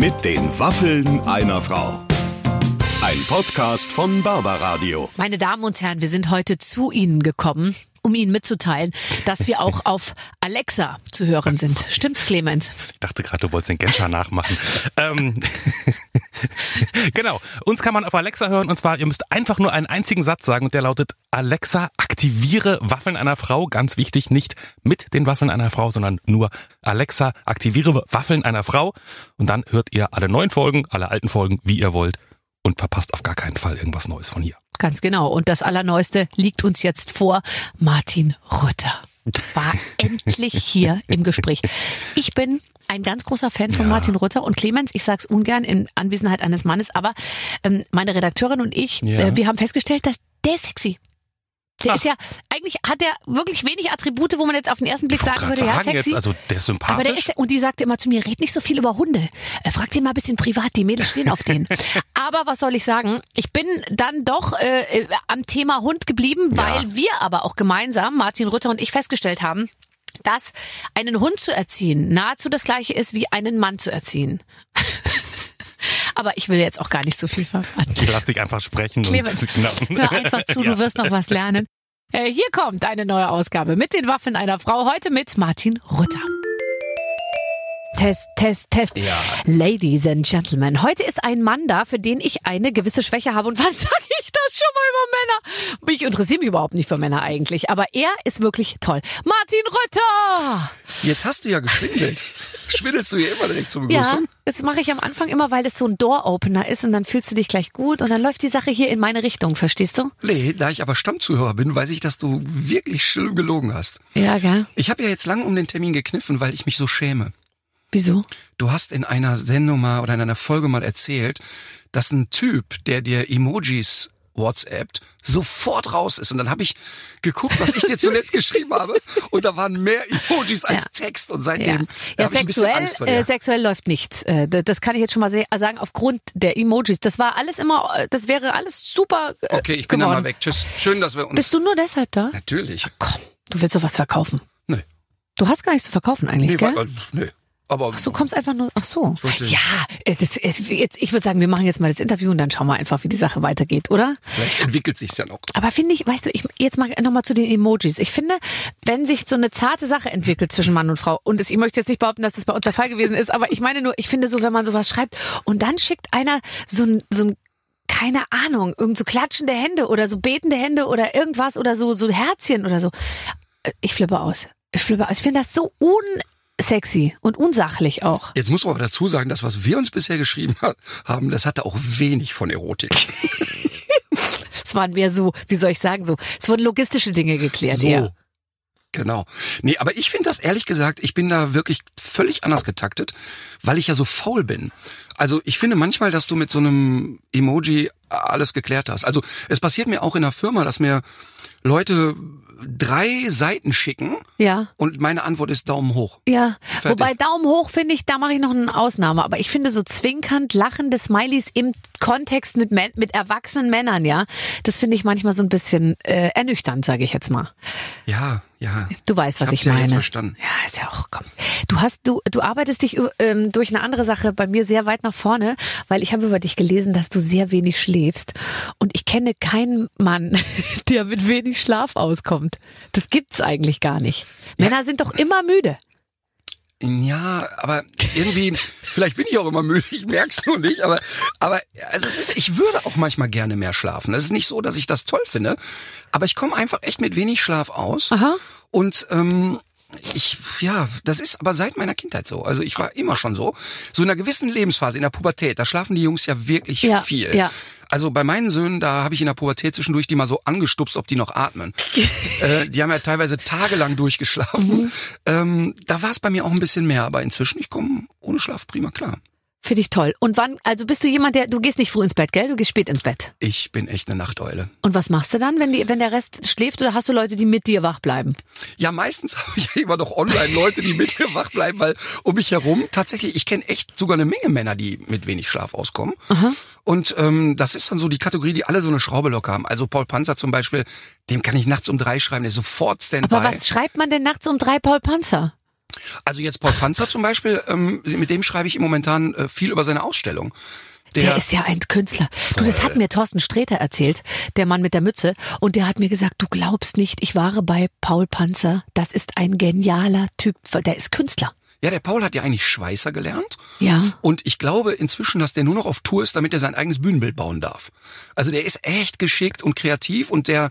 Mit den Waffeln einer Frau. Ein Podcast von Barbaradio. Meine Damen und Herren, wir sind heute zu Ihnen gekommen, um Ihnen mitzuteilen, dass wir auch auf Alexa zu hören sind. Stimmt's, Clemens? Ich dachte gerade, du wolltest den Genscher nachmachen. ähm, genau. Uns kann man auf Alexa hören und zwar, ihr müsst einfach nur einen einzigen Satz sagen und der lautet Alexa, aktiviere Waffeln einer Frau. Ganz wichtig, nicht mit den Waffeln einer Frau, sondern nur Alexa, aktiviere Waffeln einer Frau. Und dann hört ihr alle neuen Folgen, alle alten Folgen, wie ihr wollt und verpasst auf gar keinen Fall irgendwas Neues von hier. Ganz genau. Und das Allerneueste liegt uns jetzt vor. Martin Rütter war endlich hier im Gespräch. Ich bin ein ganz großer Fan von Ja. Martin Rütter und Clemens, ich sag's ungern in Anwesenheit eines Mannes, aber ähm, meine Redakteurin und ich, Ja. äh, wir haben festgestellt, dass der ist sexy. Der Ach. ist ja, eigentlich hat der wirklich wenig Attribute, wo man jetzt auf den ersten Blick sagen würde, ja, sagen sexy. jetzt, also der ist sympathisch. Aber der ist, und die sagte immer zu mir, red nicht so viel über Hunde. Äh, frag den mal ein bisschen privat, die Mädels stehen auf den. aber was soll ich sagen? Ich bin dann doch äh, äh, am Thema Hund geblieben, Ja. weil wir aber auch gemeinsam, Martin Rütter und ich, festgestellt haben, dass einen Hund zu erziehen nahezu das gleiche ist, wie einen Mann zu erziehen. Aber ich will jetzt auch gar nicht so viel verraten. ich lass dich einfach sprechen. Clemens, und. Hör einfach zu, du wirst noch was lernen. Äh, hier kommt eine neue Ausgabe mit den Waffen einer Frau. Heute mit Martin Rütter. Test, Test, Test. Ja. Ladies and Gentlemen, heute ist ein Mann da, für den ich eine gewisse Schwäche habe. Und wann sage ich das schon mal über Männer? Ich interessiere mich überhaupt nicht für Männer eigentlich. Aber er ist wirklich toll. Martin Rütter! Jetzt hast du ja geschwindelt. Schwindelst du hier immer direkt zur Ja, Begrüßung? das mache ich am Anfang immer, weil das so ein Door-Opener ist und dann fühlst du dich gleich gut und dann läuft die Sache hier in meine Richtung, verstehst du? Nee, da ich aber Stammzuhörer bin, weiß ich, dass du wirklich schlimm gelogen hast. Ja, gell? Ich habe ja jetzt lang um den Termin gekniffen, weil ich mich so schäme. Wieso? Du hast in einer Sendung mal oder in einer Folge mal erzählt, dass ein Typ, der dir Emojis WhatsAppt, sofort raus ist. Und dann habe ich geguckt, was ich dir zuletzt geschrieben habe. Und da waren mehr Emojis als Ja. Text. Und Ja, seitdem ja habe ich ein bisschen sexuell, Angst vor äh, dir. sexuell läuft nichts. Äh, das kann ich jetzt schon mal sagen, aufgrund der Emojis. Das war alles immer, äh, das wäre alles super äh, Okay, ich bin dann geworden. mal weg. Tschüss. Schön, dass wir uns... Bist du nur deshalb da? Natürlich. Komm, du willst sowas verkaufen. Nö. Du hast gar nichts zu verkaufen eigentlich, Nee, gell? wa- nö. Aber Ach, du kommst einfach nur, ach so. Ja, äh, das, ist- jetzt, ich würde sagen, wir machen jetzt mal das Interview und dann schauen wir einfach, wie die Sache weitergeht, oder? vielleicht entwickelt sich's ja noch. Aber finde ich, weißt du, ich jetzt mal nochmal zu den Emojis. Ich finde, wenn sich so eine zarte Sache entwickelt zwischen Mann und Frau, und es, ich möchte jetzt nicht behaupten, dass das bei uns der Fall gewesen ist, aber ich meine nur, ich finde so, wenn man sowas schreibt und dann schickt einer so ein, so ein keine Ahnung, irgend so klatschende Hände oder so betende Hände oder irgendwas oder so, so Herzchen oder so. Äh, Ich flippe aus. Ich flippe aus. Ich finde das so unsexy und unsachlich auch. Jetzt muss man aber dazu sagen, das, was wir uns bisher geschrieben ha- haben, das hatte auch wenig von Erotik. Es waren mehr so, wie soll ich sagen, so, es wurden logistische Dinge geklärt. eher. Genau. Nee, aber ich finde das ehrlich gesagt, ich bin da wirklich völlig anders getaktet, weil ich ja so faul bin. Also ich finde manchmal, dass du mit so einem Emoji alles geklärt hast. Also es passiert mir auch in der Firma, dass mir Leute drei Seiten schicken Ja. und meine Antwort ist Daumen hoch. Ja, Fertig. wobei Daumen hoch finde ich, da mache ich noch eine Ausnahme. Aber ich finde so zwinkernd lachende Smileys im Kontext mit, mit erwachsenen Männern, ja, das finde ich manchmal so ein bisschen äh, ernüchternd, sage ich jetzt mal. Ja, ja. Du weißt, was hab's ich, ja meine. jetzt verstanden. Ja, ist ja auch, komm. Du hast, du, du arbeitest dich ähm, durch eine andere Sache bei mir sehr weit nach vorne, weil ich habe über dich gelesen, dass du sehr wenig schläfst. Und ich kenne keinen Mann, der mit wenig Schlaf auskommt. Das gibt's eigentlich gar nicht. Männer sind doch immer müde. Ja, aber irgendwie, vielleicht bin ich auch immer müde, ich merk's nur nicht, aber, aber also es ist, ich würde auch manchmal gerne mehr schlafen. Es ist nicht so, dass ich das toll finde, aber ich komme einfach echt mit wenig Schlaf aus. Aha. Und ähm, ich, ja, das ist aber seit meiner Kindheit so. Also ich war immer schon so. So in einer gewissen Lebensphase, in der Pubertät, da schlafen die Jungs ja wirklich Ja, viel. ja. Also bei meinen Söhnen, da habe ich in der Pubertät zwischendurch die mal so angestupst, ob die noch atmen. äh, die haben ja teilweise tagelang durchgeschlafen. Mhm. Ähm, da war es bei mir auch ein bisschen mehr, aber inzwischen, ich komme ohne Schlaf prima klar. Finde ich toll. Und wann, also bist du jemand, der, du gehst nicht früh ins Bett, gell? Du gehst spät ins Bett. Ich bin echt eine Nachteule. Und was machst du dann, wenn, die, wenn der Rest schläft oder hast du Leute, die mit dir wach bleiben? Ja, meistens habe ich ja immer noch online Leute, die mit mir wach bleiben, weil um mich herum tatsächlich, ich kenne echt sogar eine Menge Männer, die mit wenig Schlaf auskommen. Und ähm, das ist dann so die Kategorie, die alle so eine Schraube locker haben. Also Paul Panzer zum Beispiel, dem kann ich nachts um drei schreiben, der ist sofort Standby. Aber was schreibt man denn nachts um drei Paul Panzer? Also jetzt Paul Panzer zum Beispiel, ähm, mit dem schreibe ich momentan äh, viel über seine Ausstellung. Der, ist ja ein Künstler. Du, das hat mir Thorsten Sträter erzählt, der Mann mit der Mütze. Und der hat mir gesagt, du glaubst nicht, ich war bei Paul Panzer. Das ist ein genialer Typ. Der ist Künstler. Ja, der Paul hat ja eigentlich Schweißer gelernt. Ja. Und ich glaube inzwischen, dass der nur noch auf Tour ist, damit er sein eigenes Bühnenbild bauen darf. Also der ist echt geschickt und kreativ und der,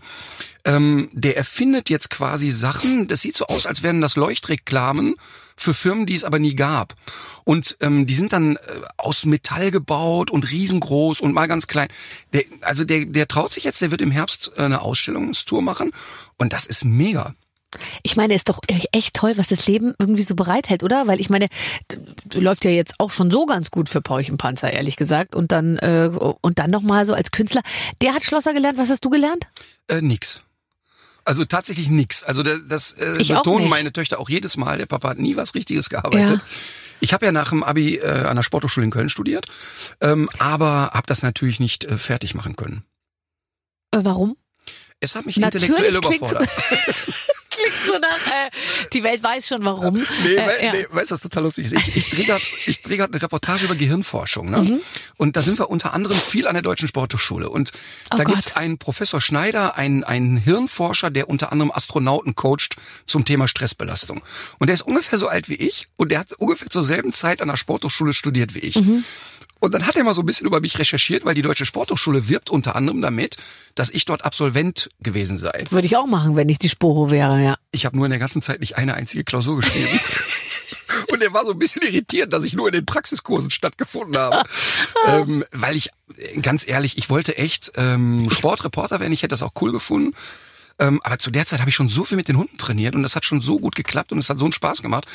ähm, der erfindet jetzt quasi Sachen. Das sieht so aus, als wären das Leuchtreklamen für Firmen, die es aber nie gab. Und ähm, die sind dann äh, aus Metall gebaut und riesengroß und mal ganz klein. Der, also der, der traut sich jetzt, der wird im Herbst äh, eine Ausstellungstour machen und das ist mega. Ich meine, ist doch echt toll, was das Leben irgendwie so bereithält, oder? Weil ich meine, läuft ja jetzt auch schon so ganz gut für Paulchen Panzer, ehrlich gesagt. Und dann äh, und dann noch mal so als Künstler. Der hat Schlosser gelernt. Was hast du gelernt? Äh, nix. Also tatsächlich nix. Also das äh, Ich betonen meine Töchter auch jedes Mal. Der Papa hat nie was Richtiges gearbeitet. Ja. Ich habe ja nach dem Abi äh, an der Sporthochschule in Köln studiert, ähm, aber habe das natürlich nicht äh, fertig machen können. Äh, warum? Es hat mich Natürlich intellektuell klingt so- überfordert. Klingt so nach, äh, die Welt weiß schon warum. Nee, äh, ja. nee, weißt du, was total lustig ist? Ich, ich drehe gerade dreh eine Reportage über Gehirnforschung. Ne? Mhm. Und da sind wir unter anderem viel an der Deutschen Sporthochschule. Und Oh da Gott. gibt's einen Professor Schneider, einen, einen Hirnforscher, der unter anderem Astronauten coacht zum Thema Stressbelastung. Und der ist ungefähr so alt wie ich und der hat ungefähr zur selben Zeit an der Sporthochschule studiert wie ich. Mhm. Und dann hat er mal so ein bisschen über mich recherchiert, weil die Deutsche Sporthochschule wirbt unter anderem damit, dass ich dort Absolvent gewesen sei. Würde ich auch machen, wenn ich die Sporo wäre, ja. Ich habe nur in der ganzen Zeit nicht eine einzige Klausur geschrieben. Und er war so ein bisschen irritiert, dass ich nur in den Praxiskursen stattgefunden habe. ähm, weil ich, äh, ganz ehrlich, ich wollte echt ähm, Sportreporter werden. Ich hätte das auch cool gefunden. Ähm, aber zu der Zeit habe ich schon so viel mit den Hunden trainiert und das hat schon so gut geklappt und es hat so einen Spaß gemacht,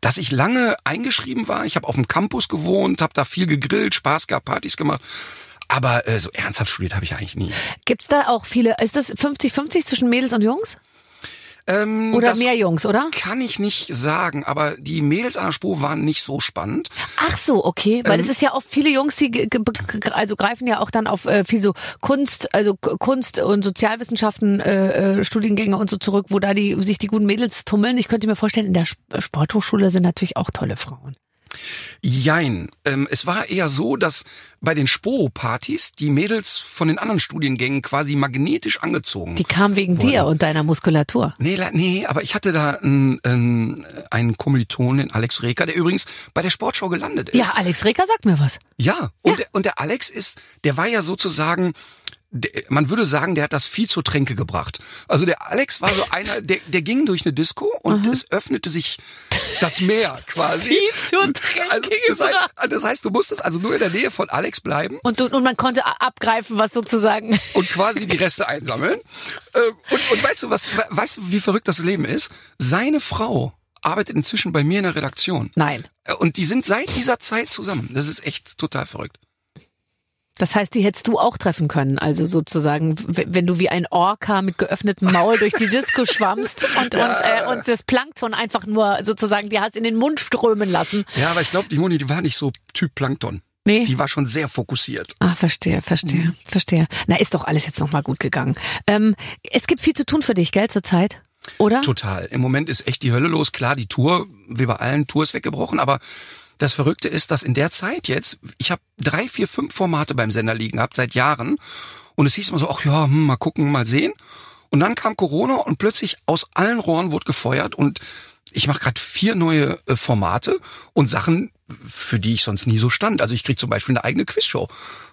dass ich lange eingeschrieben war. Ich habe auf dem Campus gewohnt, habe da viel gegrillt, Spaß gehabt, Partys gemacht. Aber äh, so ernsthaft studiert habe ich eigentlich nie. Gibt's da auch viele, ist das 50-50 zwischen Mädels und Jungs? Ähm, Oder mehr Jungs, oder? Kann ich nicht sagen, aber die Mädels an der Spur waren nicht so spannend. Ach so, okay, weil Ähm, es ist ja oft viele Jungs, die also greifen ja auch dann auf äh, viel so Kunst, also Kunst und Sozialwissenschaften äh, äh, Studiengänge und so zurück, wo da die sich die guten Mädels tummeln. Ich könnte mir vorstellen, in der Sp- Sporthochschule sind natürlich auch tolle Frauen. Jein. Ähm, es war eher so, dass bei den Sporo-Partys die Mädels von den anderen Studiengängen quasi magnetisch angezogen. Die kam wegen dir und deiner Muskulatur. Nee, nee, aber ich hatte da einen, einen, einen Kommiliton, den Alex Reker, der übrigens bei der Sportschau gelandet ist. Ja, Alex Reker sagt mir was. Ja, und, Ja. Der, und der Alex ist, der war ja sozusagen, man würde sagen, der hat das Vieh zur Tränke gebracht. Also der Alex war so einer, der, der ging durch eine Disco und es öffnete sich das Meer quasi. Vieh zur Tränke also, das, heißt, gebracht. das heißt, du musstest also nur in der Nähe von Alex bleiben Und, du- und man konnte abgreifen, was sozusagen. und quasi die Reste einsammeln. Äh, Und, und weißt du was, weißt du, wie verrückt das Leben ist? Seine Frau arbeitet inzwischen bei mir in der Redaktion. Nein. Äh, Und die sind seit dieser Zeit zusammen. Das ist echt total verrückt. Das heißt, die hättest du auch treffen können. Also sozusagen, wenn du wie ein Orca mit geöffnetem Maul durch die Disco schwammst und, und, äh, und das Plankton einfach nur sozusagen, die hast in den Mund strömen lassen. Ja, aber ich glaube, die Moni, die war nicht so Typ Plankton. Nee. Die war schon sehr fokussiert. Ah, verstehe, verstehe, verstehe. Na, ist doch alles jetzt nochmal gut gegangen. Ähm, es gibt viel zu tun für dich, gell, zurzeit? Oder? Total. Im Moment ist echt die Hölle los. Klar, die Tour, wie bei allen Tours weggebrochen, aber das Verrückte ist, dass in der Zeit jetzt, ich habe drei, vier, fünf Formate beim Sender liegen gehabt, seit Jahren. Und es hieß immer so, ach ja, hm, mal gucken, mal sehen. Und dann kam Corona und plötzlich aus allen Rohren wurde gefeuert und ich mache gerade vier neue äh, Formate und Sachen, für die ich sonst nie so stand. Also ich krieg zum Beispiel eine eigene Quizshow,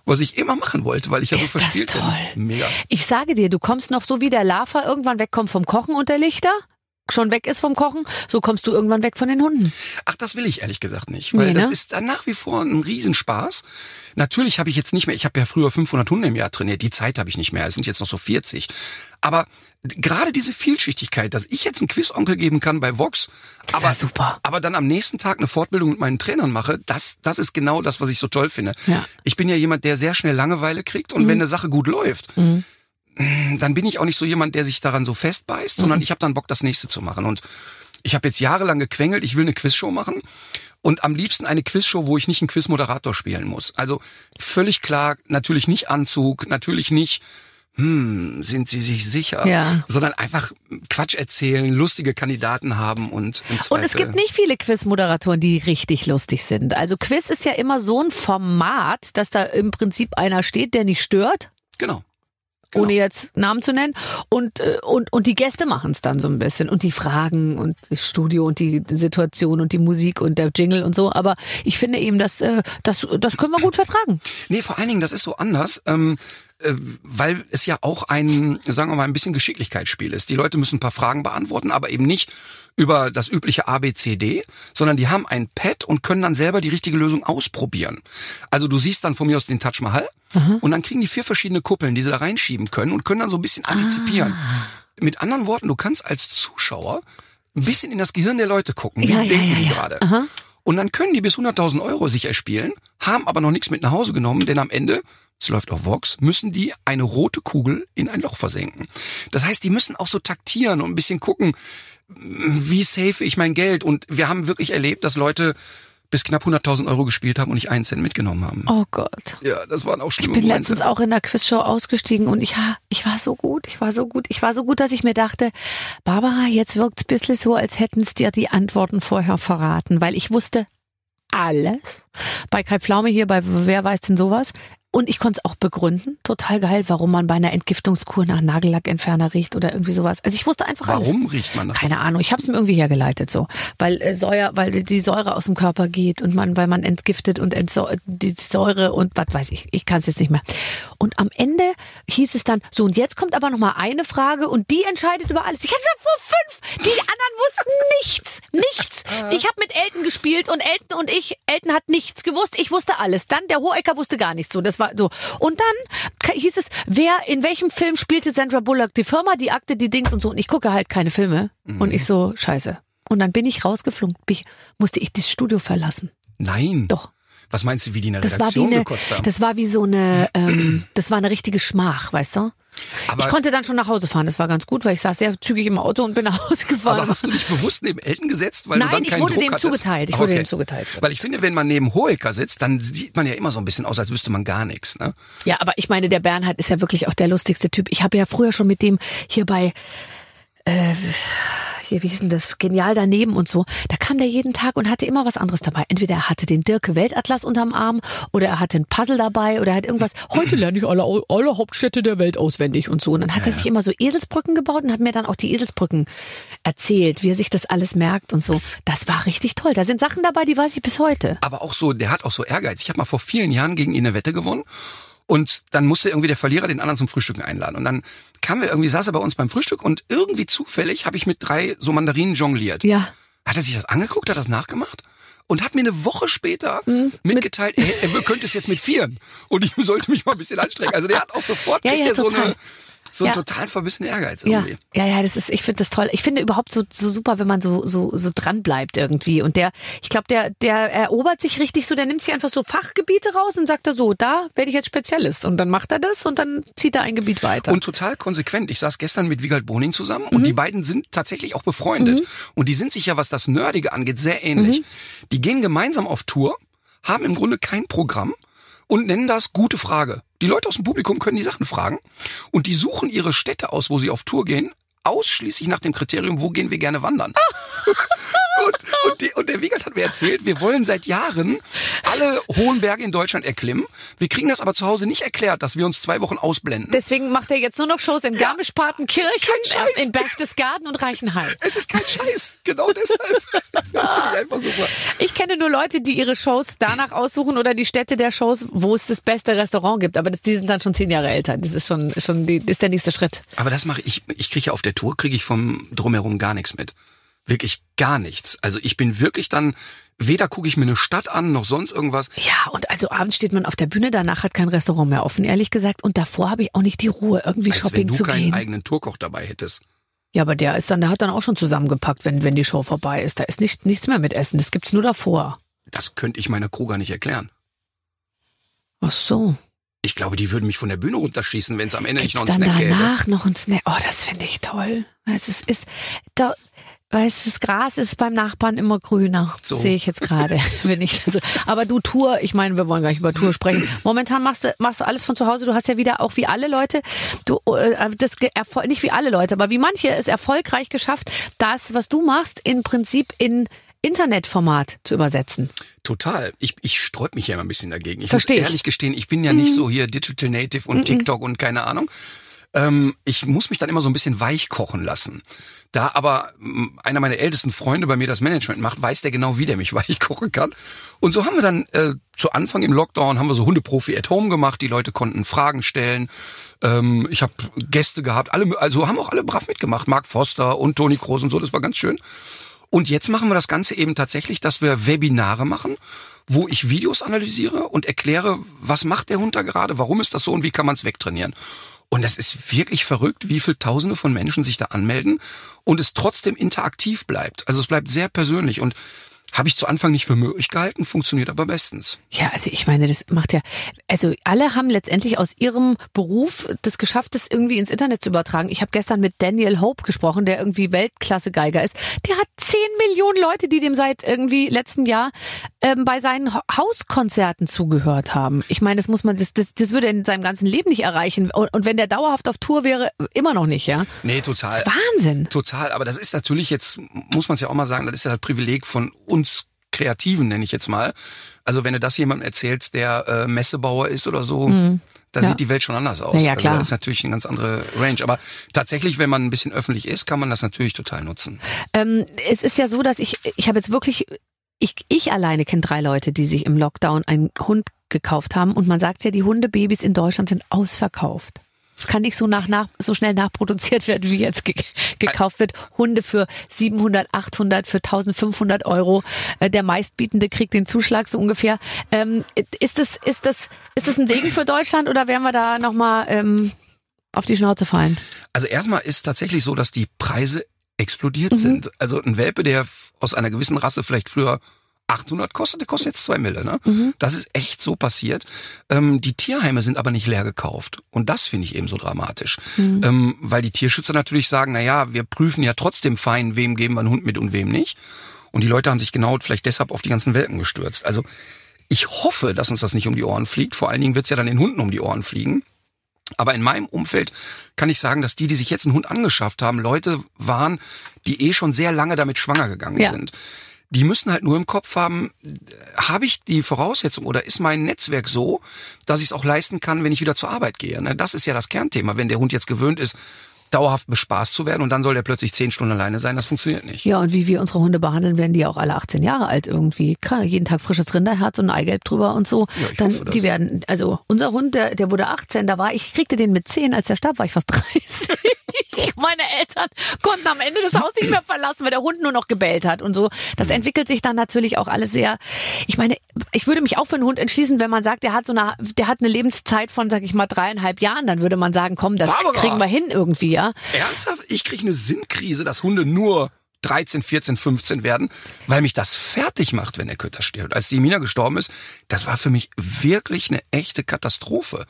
was ich immer machen wollte, weil ich ja so das verspielt toll. bin. Mega. Ich sage dir, du kommst noch so wie der Lava irgendwann wegkommt vom Kochen und der Lichter, schon weg ist vom Kochen, so kommst du irgendwann weg von den Hunden. Ach, das will ich ehrlich gesagt nicht, weil Nee, ne? das ist dann nach wie vor ein Riesenspaß. Natürlich habe ich jetzt nicht mehr, ich habe ja früher 500 Hunde im Jahr trainiert, die Zeit habe ich nicht mehr, es sind jetzt noch so 40. Aber gerade diese Vielschichtigkeit, dass ich jetzt einen Quizonkel geben kann bei Vox, Das aber ja super. aber dann am nächsten Tag eine Fortbildung mit meinen Trainern mache, das das ist genau das, was ich so toll finde. Ja. Mhm. Ich bin ja jemand, der sehr schnell Langeweile kriegt und wenn eine Sache gut läuft, dann bin ich auch nicht so jemand, der sich daran so festbeißt, Mhm. sondern ich habe dann Bock, das nächste zu machen. Und ich habe jetzt jahrelang gequengelt, ich will eine Quizshow machen und am liebsten eine Quizshow, wo ich nicht einen Quizmoderator spielen muss. Also völlig klar, natürlich nicht Anzug, natürlich nicht hm, sind sie sich sicher? Ja. Sondern einfach Quatsch erzählen, lustige Kandidaten haben und. Und es gibt nicht viele Quiz-Moderatoren, die richtig lustig sind. Also Quiz ist ja immer so ein Format, dass da im Prinzip einer steht, der nicht stört. Genau. Genau. ohne jetzt Namen zu nennen. Und, äh, und, und die Gäste machen es dann so ein bisschen. Und die Fragen und das Studio und die Situation und die Musik und der Jingle und so. Aber ich finde eben, dass, äh, das, das können wir gut vertragen. Nee, vor allen Dingen, das ist so anders. Ähm, äh, weil es ja auch ein, sagen wir mal, ein bisschen Geschicklichkeitsspiel ist. Die Leute müssen ein paar Fragen beantworten, aber eben nicht über das übliche ABCD, sondern die haben ein Pad und können dann selber die richtige Lösung ausprobieren. Also du siehst dann von mir aus den Taj Mahal und dann kriegen die vier verschiedene Kuppeln, die sie da reinschieben können und können dann so ein bisschen antizipieren. Ah. Mit anderen Worten, du kannst als Zuschauer ein bisschen in das Gehirn der Leute gucken. Wie Ja, denken ja, die ja. gerade? Aha. Und dann können die bis 100.000 Euro sich erspielen, haben aber noch nichts mit nach Hause genommen, denn am Ende, es läuft auf Vox, müssen die eine rote Kugel in ein Loch versenken. Das heißt, die müssen auch so taktieren und ein bisschen gucken, wie safe ich mein Geld. Und wir haben wirklich erlebt, dass Leute bis knapp 100.000 Euro gespielt haben und nicht einen Cent mitgenommen haben. Oh Gott. Ja, das waren auch Ich schlimme bin Momente. letztens auch in der Quizshow ausgestiegen und ich, ich war so gut, ich war so gut, ich war so gut, dass ich mir dachte, Barbara, jetzt wirkt's ein bisschen so, als hätten's dir die Antworten vorher verraten, weil ich wusste alles. Bei Kai Pflaume hier, bei Wer weiß denn sowas? Und ich konnte es auch begründen. Total geil, warum man bei einer Entgiftungskur nach Nagellackentferner riecht oder irgendwie sowas. Also ich wusste einfach alles. Warum riecht man das? Keine Ahnung, ich habe es mir irgendwie hergeleitet so, weil äh, Säure, weil die Säure aus dem Körper geht und man, weil man entgiftet und die Säure und was weiß ich, ich kann es jetzt nicht mehr. Und am Ende hieß es dann so und jetzt kommt aber noch mal eine Frage und die entscheidet über alles. Ich hatte schon vor fünf, die anderen wussten nichts, nichts. Ich habe mit Elton gespielt und Elton und ich, Elton hat nichts gewusst, ich wusste alles. Dann der Hohecker wusste gar nichts so, das war so. Und dann hieß es, wer in welchem Film spielte Sandra Bullock die Firma, die Akte, die Dings und so und ich gucke halt keine Filme und ich so scheiße. Und dann bin ich rausgeflogen, musste ich das Studio verlassen. Nein. Doch. Was meinst du, wie die in der Das war wie eine, gekotzt haben? das war wie so eine, ähm, das war eine richtige Schmach, weißt du? Aber- ich konnte dann schon nach Hause fahren. Das war ganz gut, weil ich saß sehr zügig im Auto und bin nach Hause gefahren. Aber hast du dich bewusst neben Elton gesetzt, weil Nein, du dann ich keinen wurde Druck dem zugeteilt. Ich wurde okay. dem zugeteilt. Weil ich finde, wenn man neben Hohecker sitzt, dann sieht man ja immer so ein bisschen aus, als wüsste man gar nichts. Ne? Ja, aber ich meine, der Bernhard ist ja wirklich auch der lustigste Typ. Ich habe ja früher schon mit dem hier bei äh, hier, wie hieß denn das? Genial daneben und so. Da kam der jeden Tag und hatte immer was anderes dabei. Entweder er hatte den Dirke Weltatlas unterm Arm oder er hatte ein Puzzle dabei oder er hat irgendwas. Heute lerne ich alle, alle Hauptstädte der Welt auswendig und so. Und dann hat er sich immer so Eselsbrücken gebaut und hat mir dann auch die Eselsbrücken erzählt, wie er sich das alles merkt und so. Das war richtig toll. Da sind Sachen dabei, die weiß ich bis heute. Aber auch so, der hat auch so Ehrgeiz. Ich habe mal vor vielen Jahren gegen ihn eine Wette gewonnen. Und dann musste irgendwie der Verlierer den anderen zum Frühstücken einladen. Und dann kam er irgendwie, saß er bei uns beim Frühstück und irgendwie zufällig habe ich mit drei so Mandarinen jongliert. Ja. Hat er sich das angeguckt, hat das nachgemacht? Und hat mir eine Woche später Mhm. mitgeteilt, er, er könnte es jetzt mit vieren. Und ich sollte mich mal ein bisschen anstrengen. Also der hat auch sofort, Ja, kriegt ja, er so, eine, so Ja. total verbissenen Ehrgeiz Ja, irgendwie. ja, ja, das ist, ich finde das toll. Ich finde überhaupt so, so super, wenn man so, so, so dran bleibt irgendwie. Und der, ich glaube, der, der erobert sich richtig so, der nimmt sich einfach so Fachgebiete raus und sagt da so, da werde ich jetzt Spezialist. Und dann macht er das und dann zieht er ein Gebiet weiter. Und total konsequent. Ich saß gestern mit Wiegald Boning zusammen Mhm. und die beiden sind tatsächlich auch befreundet. Und die sind sich ja, was das Nerdige angeht, sehr ähnlich. Mhm. Die gehen gemeinsam auf Tour, haben im Grunde kein Programm und nennen das gute Frage. Die Leute aus dem Publikum können die Sachen fragen und die suchen ihre Städte aus, wo sie auf Tour gehen, ausschließlich nach dem Kriterium, wo gehen wir gerne wandern. Und, und, die, und der Wiegald hat mir erzählt, wir wollen seit Jahren alle hohen Berge in Deutschland erklimmen. Wir kriegen das aber zu Hause nicht erklärt, dass wir uns zwei Wochen ausblenden. Deswegen macht er jetzt nur noch Shows in Garmisch-Partenkirchen, kein Scheiß. in Berchtesgaden und Reichenhall. Es ist kein Scheiß. Genau deshalb. Das finde ich einfach super. Ich kenne nur Leute, die ihre Shows danach aussuchen oder die Städte der Shows, wo es das beste Restaurant gibt. Aber das, die sind dann schon zehn Jahre älter. Das ist schon, schon die, ist der nächste Schritt. Aber das mache ich. Ich kriege ja auf der Tour, kriege ich vom Drumherum gar nichts mit. Wirklich gar nichts. Also ich bin wirklich dann, weder gucke ich mir eine Stadt an, noch sonst irgendwas. Ja, und also abends steht man auf der Bühne, danach hat kein Restaurant mehr offen, ehrlich gesagt. Und davor habe ich auch nicht die Ruhe, irgendwie Als wenn Shopping du zu keinen gehen. eigenen Tourkoch dabei hättest. Ja, aber der ist dann, der hat dann auch schon zusammengepackt, wenn, wenn die Show vorbei ist. Da ist nicht, nichts mehr mit Essen. Das gibt's nur davor. Das könnte ich meiner Crew gar nicht erklären. Ach so. Ich glaube, die würden mich von der Bühne runterschießen, wenn es am Ende Gibt's nicht noch einen dann Snack gäbe. danach noch ein Snack? Oh, das finde ich toll. Es ist, ist da, weißes Gras ist beim Nachbarn immer grüner. So. Sehe ich jetzt gerade, wenn ich also, aber du Tour, ich meine, wir wollen gar nicht über Tour sprechen. Momentan machst du machst du alles von zu Hause. Du hast ja wieder auch wie alle Leute, du äh, das nicht wie alle Leute, aber wie manche es erfolgreich geschafft, das was du machst im Prinzip in Internetformat zu übersetzen. Total. Ich, ich sträub mich ja immer ein bisschen dagegen. Ich Versteh muss ich. Mhm. ehrlich gestehen, ich bin ja nicht so hier Digital Native und TikTok und keine Ahnung. Ähm, ich muss mich dann immer so ein bisschen weich kochen lassen. Da aber einer meiner ältesten Freunde bei mir das Management macht, weiß der genau, wie der mich weich kochen kann. Und so haben wir dann äh, zu Anfang im Lockdown haben wir so Hundeprofi at Home gemacht. Die Leute konnten Fragen stellen. Ähm, ich habe Gäste gehabt, alle, also haben auch alle brav mitgemacht. Mark Foster und Toni Kroos und so. Das war ganz schön. Und jetzt machen wir das Ganze eben tatsächlich, dass wir Webinare machen, wo ich Videos analysiere und erkläre, was macht der Hund da gerade, warum ist das so und wie kann man es wegtrainieren. Und es ist wirklich verrückt, wie viel Tausende von Menschen sich da anmelden und es trotzdem interaktiv bleibt. Also es bleibt sehr persönlich und habe ich zu Anfang nicht für möglich gehalten, funktioniert aber bestens. Ja, also ich meine, das macht ja, also alle haben letztendlich aus ihrem Beruf das geschafft, das irgendwie ins Internet zu übertragen. Ich habe gestern mit Daniel Hope gesprochen, der irgendwie Weltklasse-Geiger ist. Der hat 10 Millionen Leute, die dem seit irgendwie letzten Jahr ähm, bei seinen Hauskonzerten zugehört haben. Ich meine, das muss man, das, das, das würde er in seinem ganzen Leben nicht erreichen. Und, und wenn der dauerhaft auf Tour wäre, immer noch nicht, ja. Nee, total. Das ist Wahnsinn. Total, aber das ist natürlich jetzt, muss man es ja auch mal sagen, das ist ja das Privileg von uns Kreativen, nenne ich jetzt mal. Also wenn du das jemandem erzählst, der äh, Messebauer ist oder so, da Ja. sieht die Welt schon anders aus. Ja, ja, Also klar. das ist natürlich eine ganz andere Range. Aber tatsächlich, wenn man ein bisschen öffentlich ist, kann man das natürlich total nutzen. Ähm, es ist ja so, dass ich, ich habe jetzt wirklich, ich, ich alleine kenne drei Leute, die sich im Lockdown einen Hund gekauft haben. Und man sagt ja, die Hundebabys in Deutschland sind ausverkauft. Es kann nicht so nach, nach so schnell nachproduziert werden, wie jetzt ge gekauft wird. Hunde für 700, 800, für 1500 Euro. Äh, der meistbietende kriegt den Zuschlag so ungefähr. Ähm, ist das, ist das, ist das ein Segen für Deutschland oder werden wir da nochmal ähm, auf die Schnauze fallen? Also erstmal ist tatsächlich so, dass die Preise explodiert Mhm. sind. Also ein Welpe, der aus einer gewissen Rasse vielleicht früher 800 kostet, der kostet jetzt zwei Mille. Ne? Mhm. Das ist echt so passiert. Ähm, die Tierheime sind aber nicht leer gekauft. Und das finde ich eben so dramatisch. Mhm. Ähm, weil die Tierschützer natürlich sagen, na ja, wir prüfen ja trotzdem fein, wem geben wir einen Hund mit und wem nicht. Und die Leute haben sich genau vielleicht deshalb auf die ganzen Welpen gestürzt. Also ich hoffe, dass uns das nicht um die Ohren fliegt. Vor allen Dingen wird es ja dann den Hunden um die Ohren fliegen. Aber in meinem Umfeld kann ich sagen, dass die, die sich jetzt einen Hund angeschafft haben, Leute waren, die eh schon sehr lange damit schwanger gegangen Ja. sind. Die müssen halt nur im Kopf haben, habe ich die Voraussetzung oder ist mein Netzwerk so, dass ich es auch leisten kann, wenn ich wieder zur Arbeit gehe. Ne? Das ist ja das Kernthema. Wenn der Hund jetzt gewöhnt ist, dauerhaft bespaßt zu werden und dann soll der plötzlich zehn Stunden alleine sein, das funktioniert nicht. Ja, und wie wir unsere Hunde behandeln, werden die ja auch alle 18 Jahre alt irgendwie. Jeden Tag frisches Rinderherz und ein Eigelb drüber und so. Ja, ich Dann, hoffe das. die werden, also unser Hund, der, der wurde 18, da war ich, kriegte den mit 10, als der starb, war ich fast 30. Meine Eltern konnten am Ende das Haus nicht mehr verlassen, weil der Hund nur noch gebellt hat und so. Das Mhm. entwickelt sich dann natürlich auch alles sehr. Ich meine, ich würde mich auch für einen Hund entschließen, wenn man sagt, der hat so eine, der hat eine Lebenszeit von, sag ich mal, dreieinhalb Jahren, dann würde man sagen, komm, das Barbara! kriegen wir hin irgendwie, ja. Ernsthaft? Ich kriege eine Sinnkrise, dass Hunde nur 13, 14, 15 werden, weil mich das fertig macht, wenn der Köter stirbt. Als die Mina gestorben ist, das war für mich wirklich eine echte Katastrophe.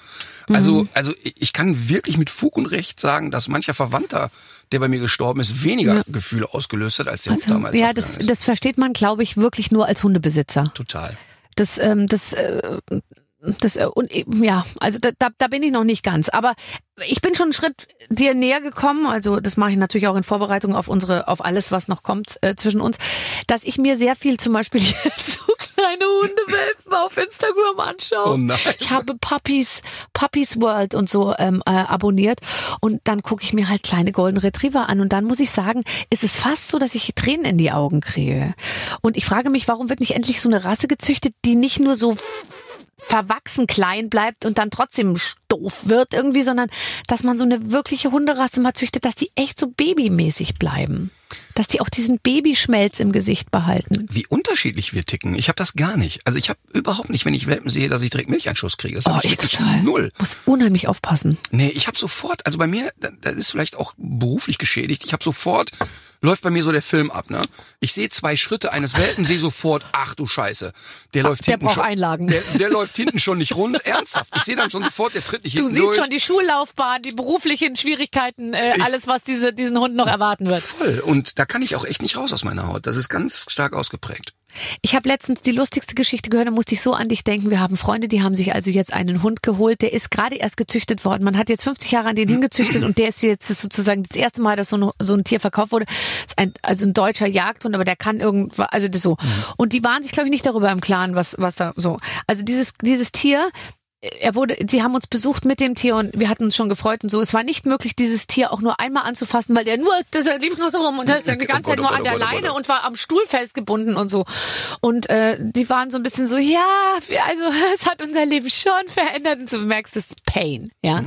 Also, also ich kann wirklich mit Fug und Recht sagen, dass mancher Verwandter, der bei mir gestorben ist, weniger Gefühle ausgelöst hat, als der Hund Also, damals. ja, das, das versteht man, glaube ich, wirklich nur als Hundebesitzer. Total. Das, ähm, das, äh, das, äh, und eben, ja, also da, da, da bin ich noch nicht ganz. Aber ich bin schon einen Schritt dir näher gekommen. Also das mache ich natürlich auch in Vorbereitung auf unsere, auf alles, was noch kommt äh, zwischen uns, dass ich mir sehr viel zum Beispiel jetzt so kleine Hundewelpen auf Instagram anschaue. Oh nein. Ich habe Puppies, Puppies World und so ähm, äh, abonniert und dann gucke ich mir halt kleine Golden Retriever an und dann muss ich sagen, ist es fast so, dass ich Tränen in die Augen kriege. Und ich frage mich, warum wird nicht endlich so eine Rasse gezüchtet, die nicht nur so verwachsen klein bleibt und dann trotzdem doof wird irgendwie, sondern dass man so eine wirkliche Hunderasse mal züchtet, dass die echt so babymäßig bleiben. Dass die auch diesen Babyschmelz im Gesicht behalten. Wie unterschiedlich wir ticken. Ich habe das gar nicht. Also ich habe überhaupt nicht, wenn ich Welpen sehe, dass ich direkt Milcheinschuss kriege. Das Oh, ich ich total. null. Muss unheimlich aufpassen. Nee, ich habe sofort, also bei mir, da- das ist vielleicht auch beruflich geschädigt, ich habe sofort, läuft bei mir so der Film ab, ne? Ich sehe zwei Schritte eines Welpen, sehe sofort, ach du Scheiße, der läuft der hinten braucht schon. Einlagen. Der, der läuft hinten schon nicht rund, ernsthaft. Ich sehe dann schon sofort, der tritt nicht Du hinten siehst durch. schon die Schullaufbahn, die beruflichen Schwierigkeiten, äh, Ich- alles, was diese, diesen Hund noch erwarten wird. Voll. Und da kann ich auch echt nicht raus aus meiner Haut. Das ist ganz stark ausgeprägt. Ich habe letztens die lustigste Geschichte gehört, da musste ich so an dich denken. Wir haben Freunde, die haben sich also jetzt einen Hund geholt, der ist gerade erst gezüchtet worden. Man hat jetzt 50 Jahre an den hingezüchtet und der ist jetzt sozusagen das erste Mal, dass so ein, so ein Tier verkauft wurde. Ein, also ein deutscher Jagdhund, aber der kann irgendwas, also das so. Und die waren sich, glaube ich, nicht darüber im Klaren, was, was da so. Also dieses, dieses Tier, er wurde, sie haben uns besucht mit dem Tier und wir hatten uns schon gefreut und so. Es war nicht möglich, dieses Tier auch nur einmal anzufassen, weil der nur, das er lief nur so rum und hat die ganze Zeit nur an der Leine und war am Stuhl festgebunden und so. Und äh, die waren so ein bisschen so, ja, also es hat unser Leben schon verändert und du merkst, das ist Pain, ja.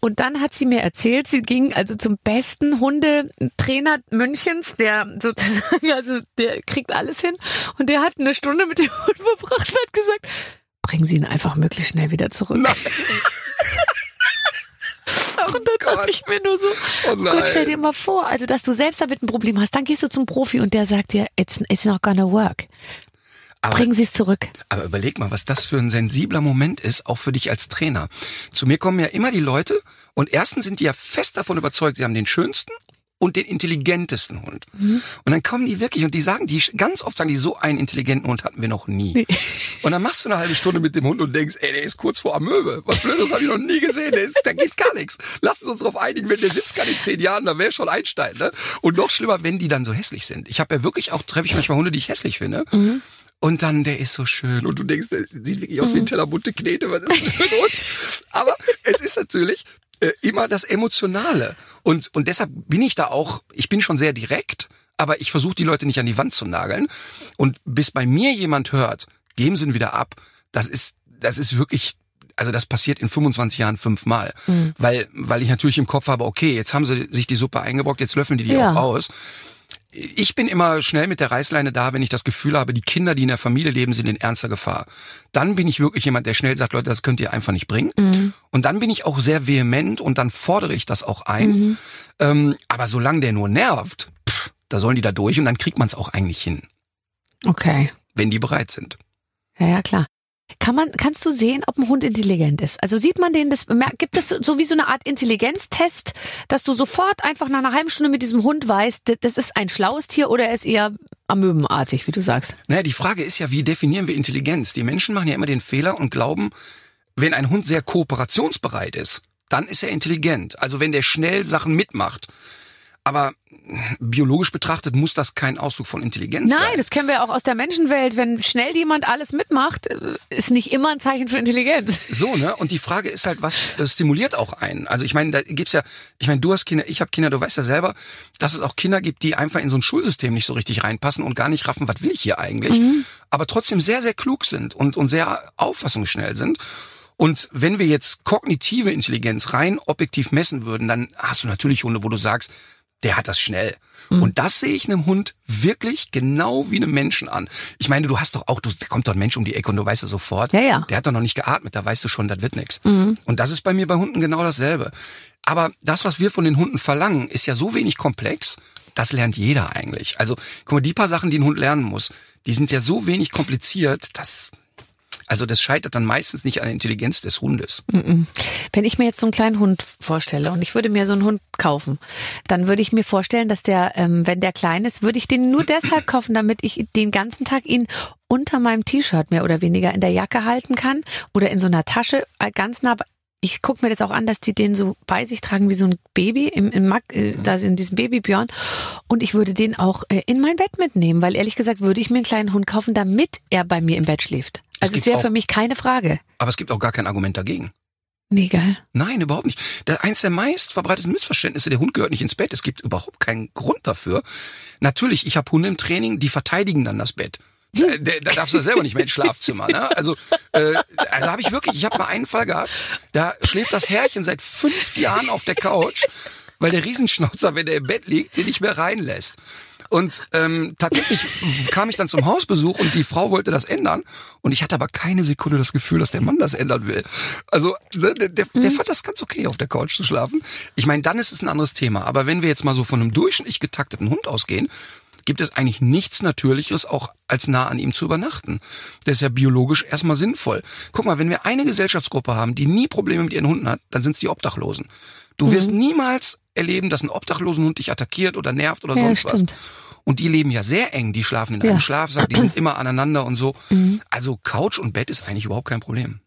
Und dann hat sie mir erzählt, sie ging also zum besten Hundetrainer Münchens, der sozusagen, also der kriegt alles hin und der hat eine Stunde mit dem Hund verbracht und hat gesagt, bringen Sie ihn einfach möglichst schnell wieder zurück. Nein. und dann Gott. dachte ich mir nur so, Oh Gott, stell dir mal vor, also dass du selbst damit ein Problem hast, dann gehst du zum Profi und der sagt dir, it's, it's not gonna work. Aber, Bringen Sie es zurück. aber überleg mal, was das für ein sensibler Moment ist, auch für dich als Trainer. Zu mir kommen ja immer die Leute und erstens sind die ja fest davon überzeugt, sie haben den schönsten und den intelligentesten Hund. Und dann kommen die wirklich und die sagen, die ganz oft sagen die, so einen intelligenten Hund hatten wir noch nie. Und dann machst du eine halbe Stunde mit dem Hund und denkst, ey, der ist kurz vor Amöbe. Was Blödes habe ich noch nie gesehen. Der ist, da geht gar nichts. Lass uns darauf einigen, wenn der sitzt kann in zehn Jahren, dann wäre schon Einstein. Ne? Und noch schlimmer, wenn die dann so hässlich sind. Ich habe ja wirklich auch, treffe ich manchmal Hunde, die ich hässlich finde. Und dann, der ist so schön. Und du denkst, der sieht wirklich aus wie ein Teller bunte Knete. Was ist das für Hund? Aber es ist natürlich äh, immer das Emotionale. Und, und deshalb bin ich da auch, ich bin schon sehr direkt, aber ich versuche die Leute nicht an die Wand zu nageln. Und bis bei mir jemand hört, geben sie ihn wieder ab, das ist, das ist wirklich also das passiert in 25 Jahren fünfmal, weil weil ich natürlich im Kopf habe, okay, jetzt haben sie sich die Suppe eingebrockt, jetzt löffeln die die Ja. auch aus. Ich bin immer schnell mit der Reißleine da, wenn ich das Gefühl habe, die Kinder, die in der Familie leben, sind in ernster Gefahr. Dann bin ich wirklich jemand, der schnell sagt, Leute, das könnt ihr einfach nicht bringen. Und dann bin ich auch sehr vehement und dann fordere ich das auch ein. Ähm, aber solange der nur nervt, pff, da sollen die da durch und dann kriegt man es auch eigentlich hin, Okay. wenn die bereit sind. Ja, ja, klar. Kann man, kannst du sehen, ob ein Hund intelligent ist? Also sieht man den, das, gibt es so wie so eine Art Intelligenztest, dass du sofort einfach nach einer halben Stunde mit diesem Hund weißt, das ist ein schlaues Tier oder er ist eher amöbenartig, wie du sagst? Naja, die Frage ist ja, wie definieren wir Intelligenz? Die Menschen machen ja immer den Fehler und glauben, wenn ein Hund sehr kooperationsbereit ist, dann ist er intelligent. Also wenn der schnell Sachen mitmacht. Aber biologisch betrachtet muss das kein Ausdruck von Intelligenz sein. Nein, das kennen wir ja auch aus der Menschenwelt. Wenn schnell jemand alles mitmacht, ist nicht immer ein Zeichen für Intelligenz. So, ne? Und die Frage ist halt, was äh, stimuliert auch einen? Also ich meine, da gibt's ja, ich meine, du hast Kinder, ich habe Kinder, du weißt ja selber, dass es auch Kinder gibt, die einfach in so ein Schulsystem nicht so richtig reinpassen und gar nicht raffen, was will ich hier eigentlich, aber trotzdem sehr, sehr klug sind und, und sehr auffassungsschnell sind. Und wenn wir jetzt kognitive Intelligenz rein objektiv messen würden, dann hast du natürlich Hunde, wo du sagst, der hat das schnell. Und das sehe ich einem Hund wirklich genau wie einem Menschen an. Ich meine, du hast doch auch, du, da kommt doch ein Mensch um die Ecke und du weißt es sofort. Ja, ja. Der hat doch noch nicht geatmet, da weißt du schon, das wird nix. Und das ist bei mir bei Hunden genau dasselbe. Aber das, was wir von den Hunden verlangen, ist ja so wenig komplex, das lernt jeder eigentlich. Also, guck mal, die paar Sachen, die ein Hund lernen muss, die sind ja so wenig kompliziert, dass, also das scheitert dann meistens nicht an der Intelligenz des Hundes. Wenn ich mir jetzt so einen kleinen Hund vorstelle und ich würde mir so einen Hund kaufen, dann würde ich mir vorstellen, dass der, ähm, wenn der klein ist, würde ich den nur deshalb kaufen, damit ich den ganzen Tag ihn unter meinem T-Shirt mehr oder weniger in der Jacke halten kann oder in so einer Tasche äh, ganz nah. Ich gucke mir das auch an, dass die den so bei sich tragen wie so ein Baby im, im Mack, äh, da sind diesem Babybjörn. Und ich würde den auch äh, in mein Bett mitnehmen, weil ehrlich gesagt würde ich mir einen kleinen Hund kaufen, damit er bei mir im Bett schläft. Also es gibt wäre für mich keine Frage. Aber es gibt auch gar kein Argument dagegen. Nee, geil. Nein, überhaupt nicht. Der, eins der meist verbreiteten Missverständnisse, der Hund gehört nicht ins Bett. Es gibt überhaupt keinen Grund dafür. Natürlich, ich habe Hunde im Training, die verteidigen dann das Bett. Da, da da darfst du selber nicht mehr ins Schlafzimmer. Ne? Also, äh, also habe ich wirklich, ich habe mal einen Fall gehabt, da schläft das Herrchen seit fünf Jahren auf der Couch, weil der Riesenschnauzer, wenn er im Bett liegt, den nicht mehr reinlässt. Und ähm, tatsächlich kam ich dann zum Hausbesuch und die Frau wollte das ändern. Und ich hatte aber keine Sekunde das Gefühl, dass der Mann das ändern will. Also ne, der, der, der fand das ganz okay, auf der Couch zu schlafen. Ich meine, dann ist es ein anderes Thema. Aber wenn wir jetzt mal so von einem durchschnittlich getakteten Hund ausgehen, gibt es eigentlich nichts Natürliches, auch als nah an ihm zu übernachten. Das ist ja biologisch erstmal sinnvoll. Guck mal, wenn wir eine Gesellschaftsgruppe haben, die nie Probleme mit ihren Hunden hat, dann sind es die Obdachlosen. Du wirst niemals erleben, dass ein obdachlosen Hund dich attackiert oder nervt oder Ja, sonst stimmt. was. Und die leben ja sehr eng, die schlafen in Ja. Mhm. einem Schlafsack, die sind immer aneinander und so. Also Couch und Bett ist eigentlich überhaupt kein Problem.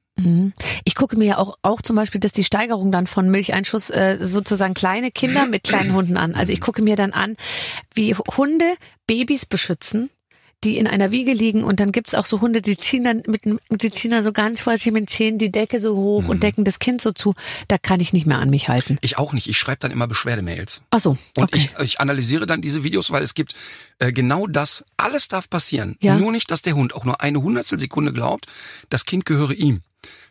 Ich gucke mir ja auch, auch zum Beispiel, dass die Steigerung dann von Milcheinschuss äh, sozusagen kleine Kinder mit kleinen Hunden an. Also ich gucke mir dann an, wie Hunde Babys beschützen die in einer Wiege liegen und dann gibt's auch so Hunde, die ziehen dann mit dem- die ziehen dann so ganz vorsichtig mit den Zähnen die Decke so hoch Mhm. und decken das Kind so zu. Da kann ich nicht mehr an mich halten. Ich auch nicht. Ich schreibe dann immer Beschwerdemails. Ach so, Und okay. ich, ich analysiere dann diese Videos, weil es gibt äh, genau das, alles darf passieren. Ja. Nur nicht, dass der Hund auch nur eine Hundertstel Sekunde glaubt, das Kind gehöre ihm.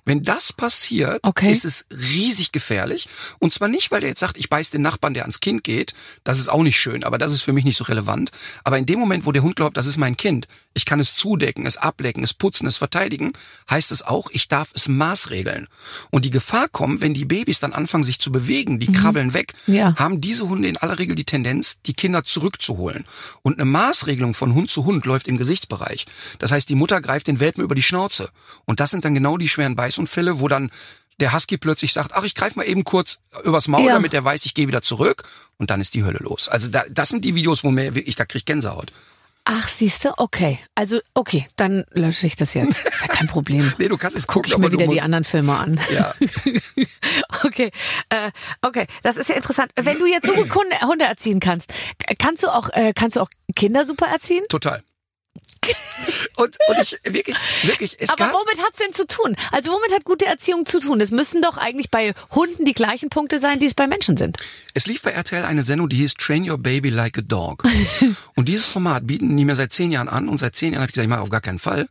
Wenn das passiert, Okay. ist es riesig gefährlich. Und zwar nicht, weil der jetzt sagt, ich beiß den Nachbarn, der ans Kind geht. Das ist auch nicht schön, aber das ist für mich nicht so relevant. Aber in dem Moment, wo der Hund glaubt, das ist mein Kind, ich kann es zudecken, es ablecken, es putzen, es verteidigen, heißt es auch, ich darf es maßregeln. Und die Gefahr kommt, wenn die Babys dann anfangen, sich zu bewegen, die krabbeln weg, Ja. haben diese Hunde in aller Regel die Tendenz, die Kinder zurückzuholen. Und eine Maßregelung von Hund zu Hund läuft im Gesichtsbereich. Das heißt, die Mutter greift den Welpen über die Schnauze. Und das sind dann genau die schweren Beißunfälle, wo dann der Husky plötzlich sagt, ach, ich greife mal eben kurz übers Maul, Ja. damit er weiß, ich gehe wieder zurück. Und dann ist die Hölle los. Also da, das sind die Videos, wo mir wirklich, da krieg ich Gänsehaut. Ach, siehste, okay. Also, okay, dann lösche ich das jetzt. Ist ja kein Problem. Nee, du kannst es Guck gucken, ich mir du wieder die musst, anderen Filme an. Ja. Okay, äh, okay, das ist ja interessant. Wenn du jetzt so gut Hunde, Hunde erziehen kannst, kannst du auch, äh, kannst du auch Kinder super erziehen? Total. Und, und ich wirklich, wirklich, es Aber gab, womit hat's denn zu tun? Also womit hat gute Erziehung zu tun? Es müssen doch eigentlich bei Hunden die gleichen Punkte sein, die es bei Menschen sind. Es lief bei RTL eine Sendung, die hieß Train Your Baby Like a Dog. und dieses Format bieten die mir seit zehn Jahren an und seit zehn Jahren habe ich gesagt, ich mache auf gar keinen Fall.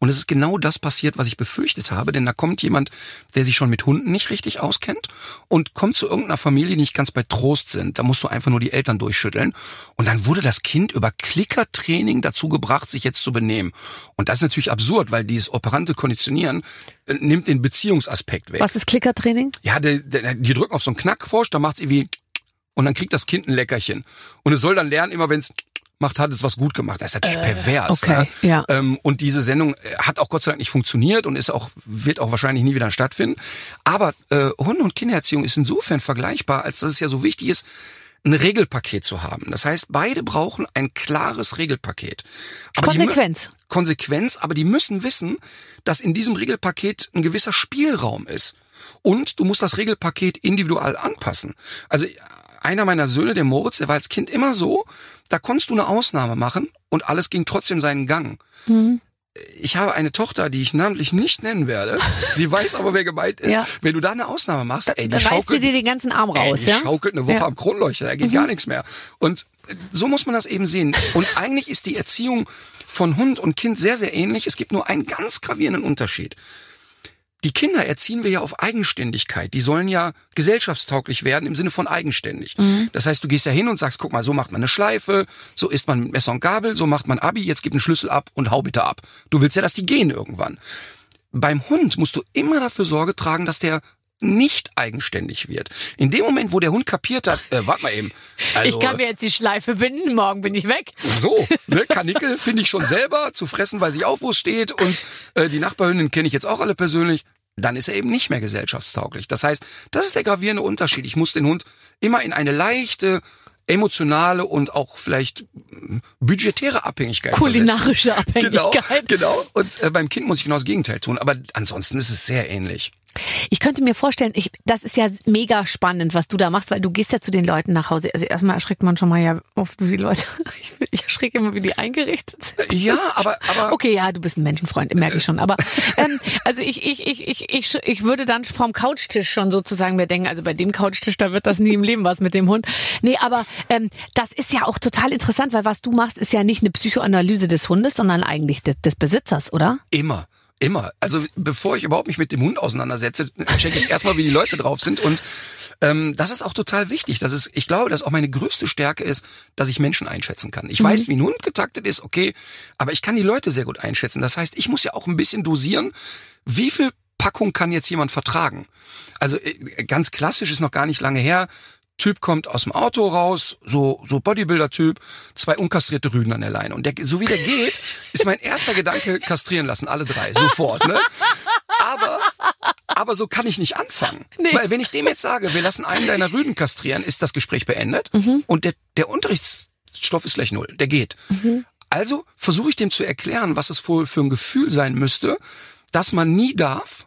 Und es ist genau das passiert, was ich befürchtet habe, denn da kommt jemand, der sich schon mit Hunden nicht richtig auskennt und kommt zu irgendeiner Familie, die nicht ganz bei Trost sind. Da musst du einfach nur die Eltern durchschütteln. Und dann wurde das Kind über Klickertraining dazu gebracht, sich jetzt zu benehmen. Und das ist natürlich absurd, weil dieses operante Konditionieren äh, nimmt den Beziehungsaspekt weg. Was ist Klickertraining? Ja, die, die, die drücken auf so einen Knackfrosch, da macht's irgendwie und dann kriegt das Kind ein Leckerchen. Und es soll dann lernen, immer wenn's macht, hat es was gut gemacht. Das ist natürlich pervers. okay, ne? ja. Ähm, und diese Sendung äh, hat auch Gott sei Dank nicht funktioniert und ist auch wird auch wahrscheinlich nie wieder stattfinden. Aber äh, Hunde- und Kindererziehung ist insofern vergleichbar, als dass es ja so wichtig ist, ein Regelpaket zu haben. Das heißt, beide brauchen ein klares Regelpaket. Aber die Konsequenz. Konsequenz, aber die müssen wissen, dass in diesem Regelpaket ein gewisser Spielraum ist. Und du musst das Regelpaket individuell anpassen. Also einer meiner Söhne, der Moritz, der war als Kind immer so, da konntest du eine Ausnahme machen und alles ging trotzdem seinen Gang. Ich habe eine Tochter, die ich namentlich nicht nennen werde. Sie weiß aber, wer gemeint ist. Ja. Wenn du da eine Ausnahme machst, ey, die Da schaukelt, dir den ganzen Arm raus, Ey, die ja? schaukelt eine Woche Ja. am Kronleuchter, da geht gar nichts mehr. Und so muss man das eben sehen. Und eigentlich ist die Erziehung von Hund und Kind sehr, sehr ähnlich. Es gibt nur einen ganz gravierenden Unterschied. Die Kinder erziehen wir ja auf Eigenständigkeit. Die sollen ja gesellschaftstauglich werden im Sinne von eigenständig. Das heißt, du gehst ja hin und sagst, guck mal, so macht man eine Schleife, so isst man mit Messer und Gabel, so macht man Abi, jetzt gib einen Schlüssel ab und hau bitte ab. Du willst ja, dass die gehen irgendwann. Beim Hund musst du immer dafür Sorge tragen, dass der nicht eigenständig wird. In dem Moment, wo der Hund kapiert hat, äh, warte mal eben. Also, Ich kann mir jetzt die Schleife binden, morgen bin ich weg. so, ne, Kanickel finde ich schon selber, zu fressen weiß ich auch, wo es steht und äh, die Nachbarhündin kenne ich jetzt auch alle persönlich. Dann ist er eben nicht mehr gesellschaftstauglich. Das heißt, das ist der gravierende Unterschied. Ich muss den Hund immer in eine leichte, emotionale und auch vielleicht budgetäre Abhängigkeit Kulinarische versetzen. Genau, Abhängigkeit. genau. Und äh, beim Kind muss ich genau das Gegenteil tun. Aber ansonsten ist es sehr ähnlich. Ich könnte mir vorstellen, ich, das ist ja mega spannend, was du da machst, weil du gehst ja zu den Leuten nach Hause. Also erstmal erschreckt man schon mal ja oft, wie die Leute, ich, ich erschrecke immer, wie die eingerichtet sind. Ja, aber, aber Okay, ja, du bist ein Menschenfreund, merke ich schon. Aber ähm, also ich, ich, ich, ich, ich, ich würde dann vom Couchtisch schon sozusagen mir denken, also bei dem Couchtisch, da wird das nie im Leben was mit dem Hund. Nee, aber ähm, das ist ja auch total interessant, weil was du machst, ist ja nicht eine Psychoanalyse des Hundes, sondern eigentlich des, des Besitzers, oder? Immer. Immer. Also bevor ich überhaupt mich mit dem Hund auseinandersetze, checke ich erstmal, wie die Leute drauf sind. Und ähm, das ist auch total wichtig. Das ist, ich glaube, dass auch meine größte Stärke ist, dass ich Menschen einschätzen kann. Ich weiß, wie ein Hund getaktet ist, okay, aber ich kann die Leute sehr gut einschätzen. Das heißt, ich muss ja auch ein bisschen dosieren, wie viel Packung kann jetzt jemand vertragen. Also äh, ganz klassisch ist noch gar nicht lange her. Typ kommt aus dem Auto raus, so, so Bodybuilder-Typ, zwei unkastrierte Rüden an der Leine. Und der, so wie der geht, ist mein erster Gedanke, kastrieren lassen, alle drei, sofort, ne? Aber, aber so kann ich nicht anfangen. Nee. Weil wenn ich dem jetzt sage, wir lassen einen deiner Rüden kastrieren, ist das Gespräch beendet und der, der Unterrichtsstoff ist gleich null. Der geht. Also versuche ich dem zu erklären, was es wohl für ein Gefühl sein müsste, dass man nie darf,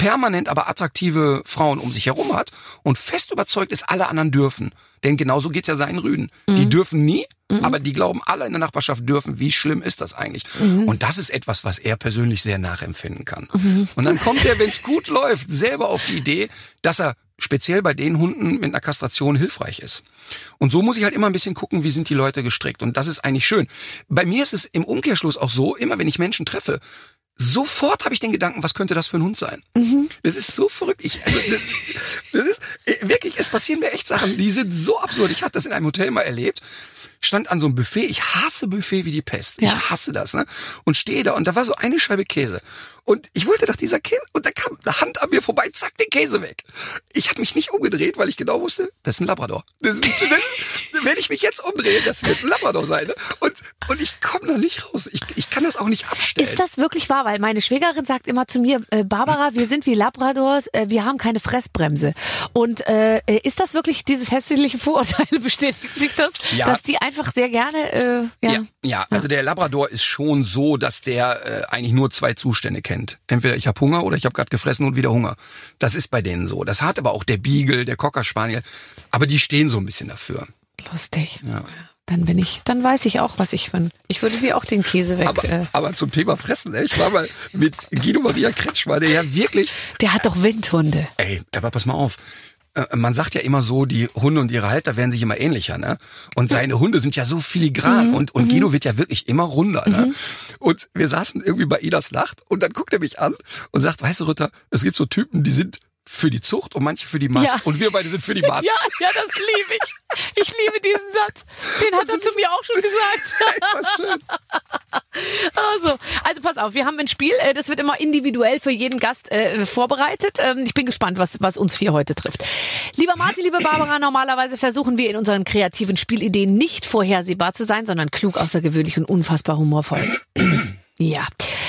permanent aber attraktive Frauen um sich herum hat und fest überzeugt ist, alle anderen dürfen. Denn genauso geht's ja seinen Rüden. Die dürfen nie, aber die glauben, alle in der Nachbarschaft dürfen. Wie schlimm ist das eigentlich? Und das ist etwas, was er persönlich sehr nachempfinden kann. Und dann kommt er, wenn's gut läuft, selber auf die Idee, dass er speziell bei den Hunden mit einer Kastration hilfreich ist. Und so muss ich halt immer ein bisschen gucken, wie sind die Leute gestrickt. Und das ist eigentlich schön. Bei mir ist es im Umkehrschluss auch so, immer wenn ich Menschen treffe, sofort habe ich den Gedanken, was könnte das für ein Hund sein? Das ist so verrückt. Ich, also, das, das ist wirklich, es passieren mir echt Sachen, die sind so absurd. Ich hatte das in einem Hotel mal erlebt. Stand an so einem Buffet. Ich hasse Buffet wie die Pest. Ja. Ich hasse das, ne? Und stehe da und da war so eine Scheibe Käse. Und ich wollte nach dieser Käse und da kam eine Hand an mir vorbei, zack, den Käse weg. Ich habe mich nicht umgedreht, weil ich genau wusste, das ist ein Labrador. Das ist, das, wenn ich mich jetzt umdrehe, das wird ein Labrador sein. Ne? Und, und ich komme da nicht raus. Ich, ich kann das auch nicht abstellen. Ist das wirklich wahr? Weil meine Schwägerin sagt immer zu mir, äh, Barbara, wir sind wie Labradors, äh, wir haben keine Fressbremse. Und äh, ist das wirklich dieses hässliche Vorurteil, bestätigt sich das, Ja. dass die einfach sehr gerne, äh, ja, Ja, ja, also der Labrador ist schon so, dass der äh, eigentlich nur zwei Zustände kennt. Entweder ich habe Hunger oder ich habe gerade gefressen und wieder Hunger. Das ist bei denen so. Das hat aber auch der Beagle, der Cocker Spaniel. Aber die stehen so ein bisschen dafür. lustig. Ja. Dann bin ich, dann weiß ich auch, was ich bin. Ich würde dir auch den Käse weg. Aber, äh, aber zum Thema Fressen, ey, ich war mal mit Guido Maria Kretschmer, der ja wirklich, der hat doch Windhunde. ey, aber pass mal auf. Äh, Man sagt ja immer so, die Hunde und ihre Halter werden sich immer ähnlicher, ne? Und seine Hunde sind ja so filigran und, und Guido wird ja wirklich immer runder, ne? Und wir saßen irgendwie bei Idas Nacht und dann guckt er mich an und sagt, weißt du, Ritter, es gibt so Typen, die sind für die Zucht und manche für die Mast. Ja. Und wir beide sind für die Mast. Ja, ja, das liebe ich. Ich liebe diesen Satz. Den hat er zu mir auch schon gesagt. Also, also pass auf, wir haben ein Spiel, äh, das wird immer individuell für jeden Gast äh, vorbereitet. Ähm, ich bin gespannt, was, was uns hier heute trifft. Lieber Martin, liebe Barbara, normalerweise versuchen wir in unseren kreativen Spielideen nicht vorhersehbar zu sein, sondern klug, außergewöhnlich und unfassbar humorvoll. Ja.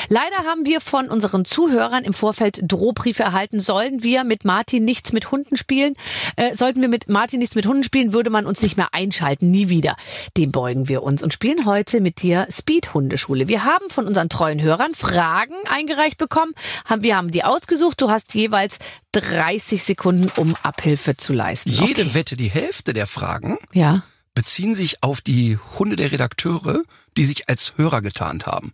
Leider haben wir von unseren Zuhörern im Vorfeld Drohbriefe erhalten. Sollen wir mit Martin nichts mit Hunden spielen? Äh, sollten wir mit Martin nichts mit Hunden spielen, würde man uns nicht mehr einschalten. Nie wieder. Dem beugen wir uns und spielen heute mit dir Speed-Hundeschule. Wir haben von unseren treuen Hörern Fragen eingereicht bekommen. Wir haben die ausgesucht. Du hast jeweils 30 Sekunden, um Abhilfe zu leisten. Jede Okay. Wette, die Hälfte der Fragen Ja. beziehen sich auf die Hunde der Redakteure, die sich als Hörer getarnt haben.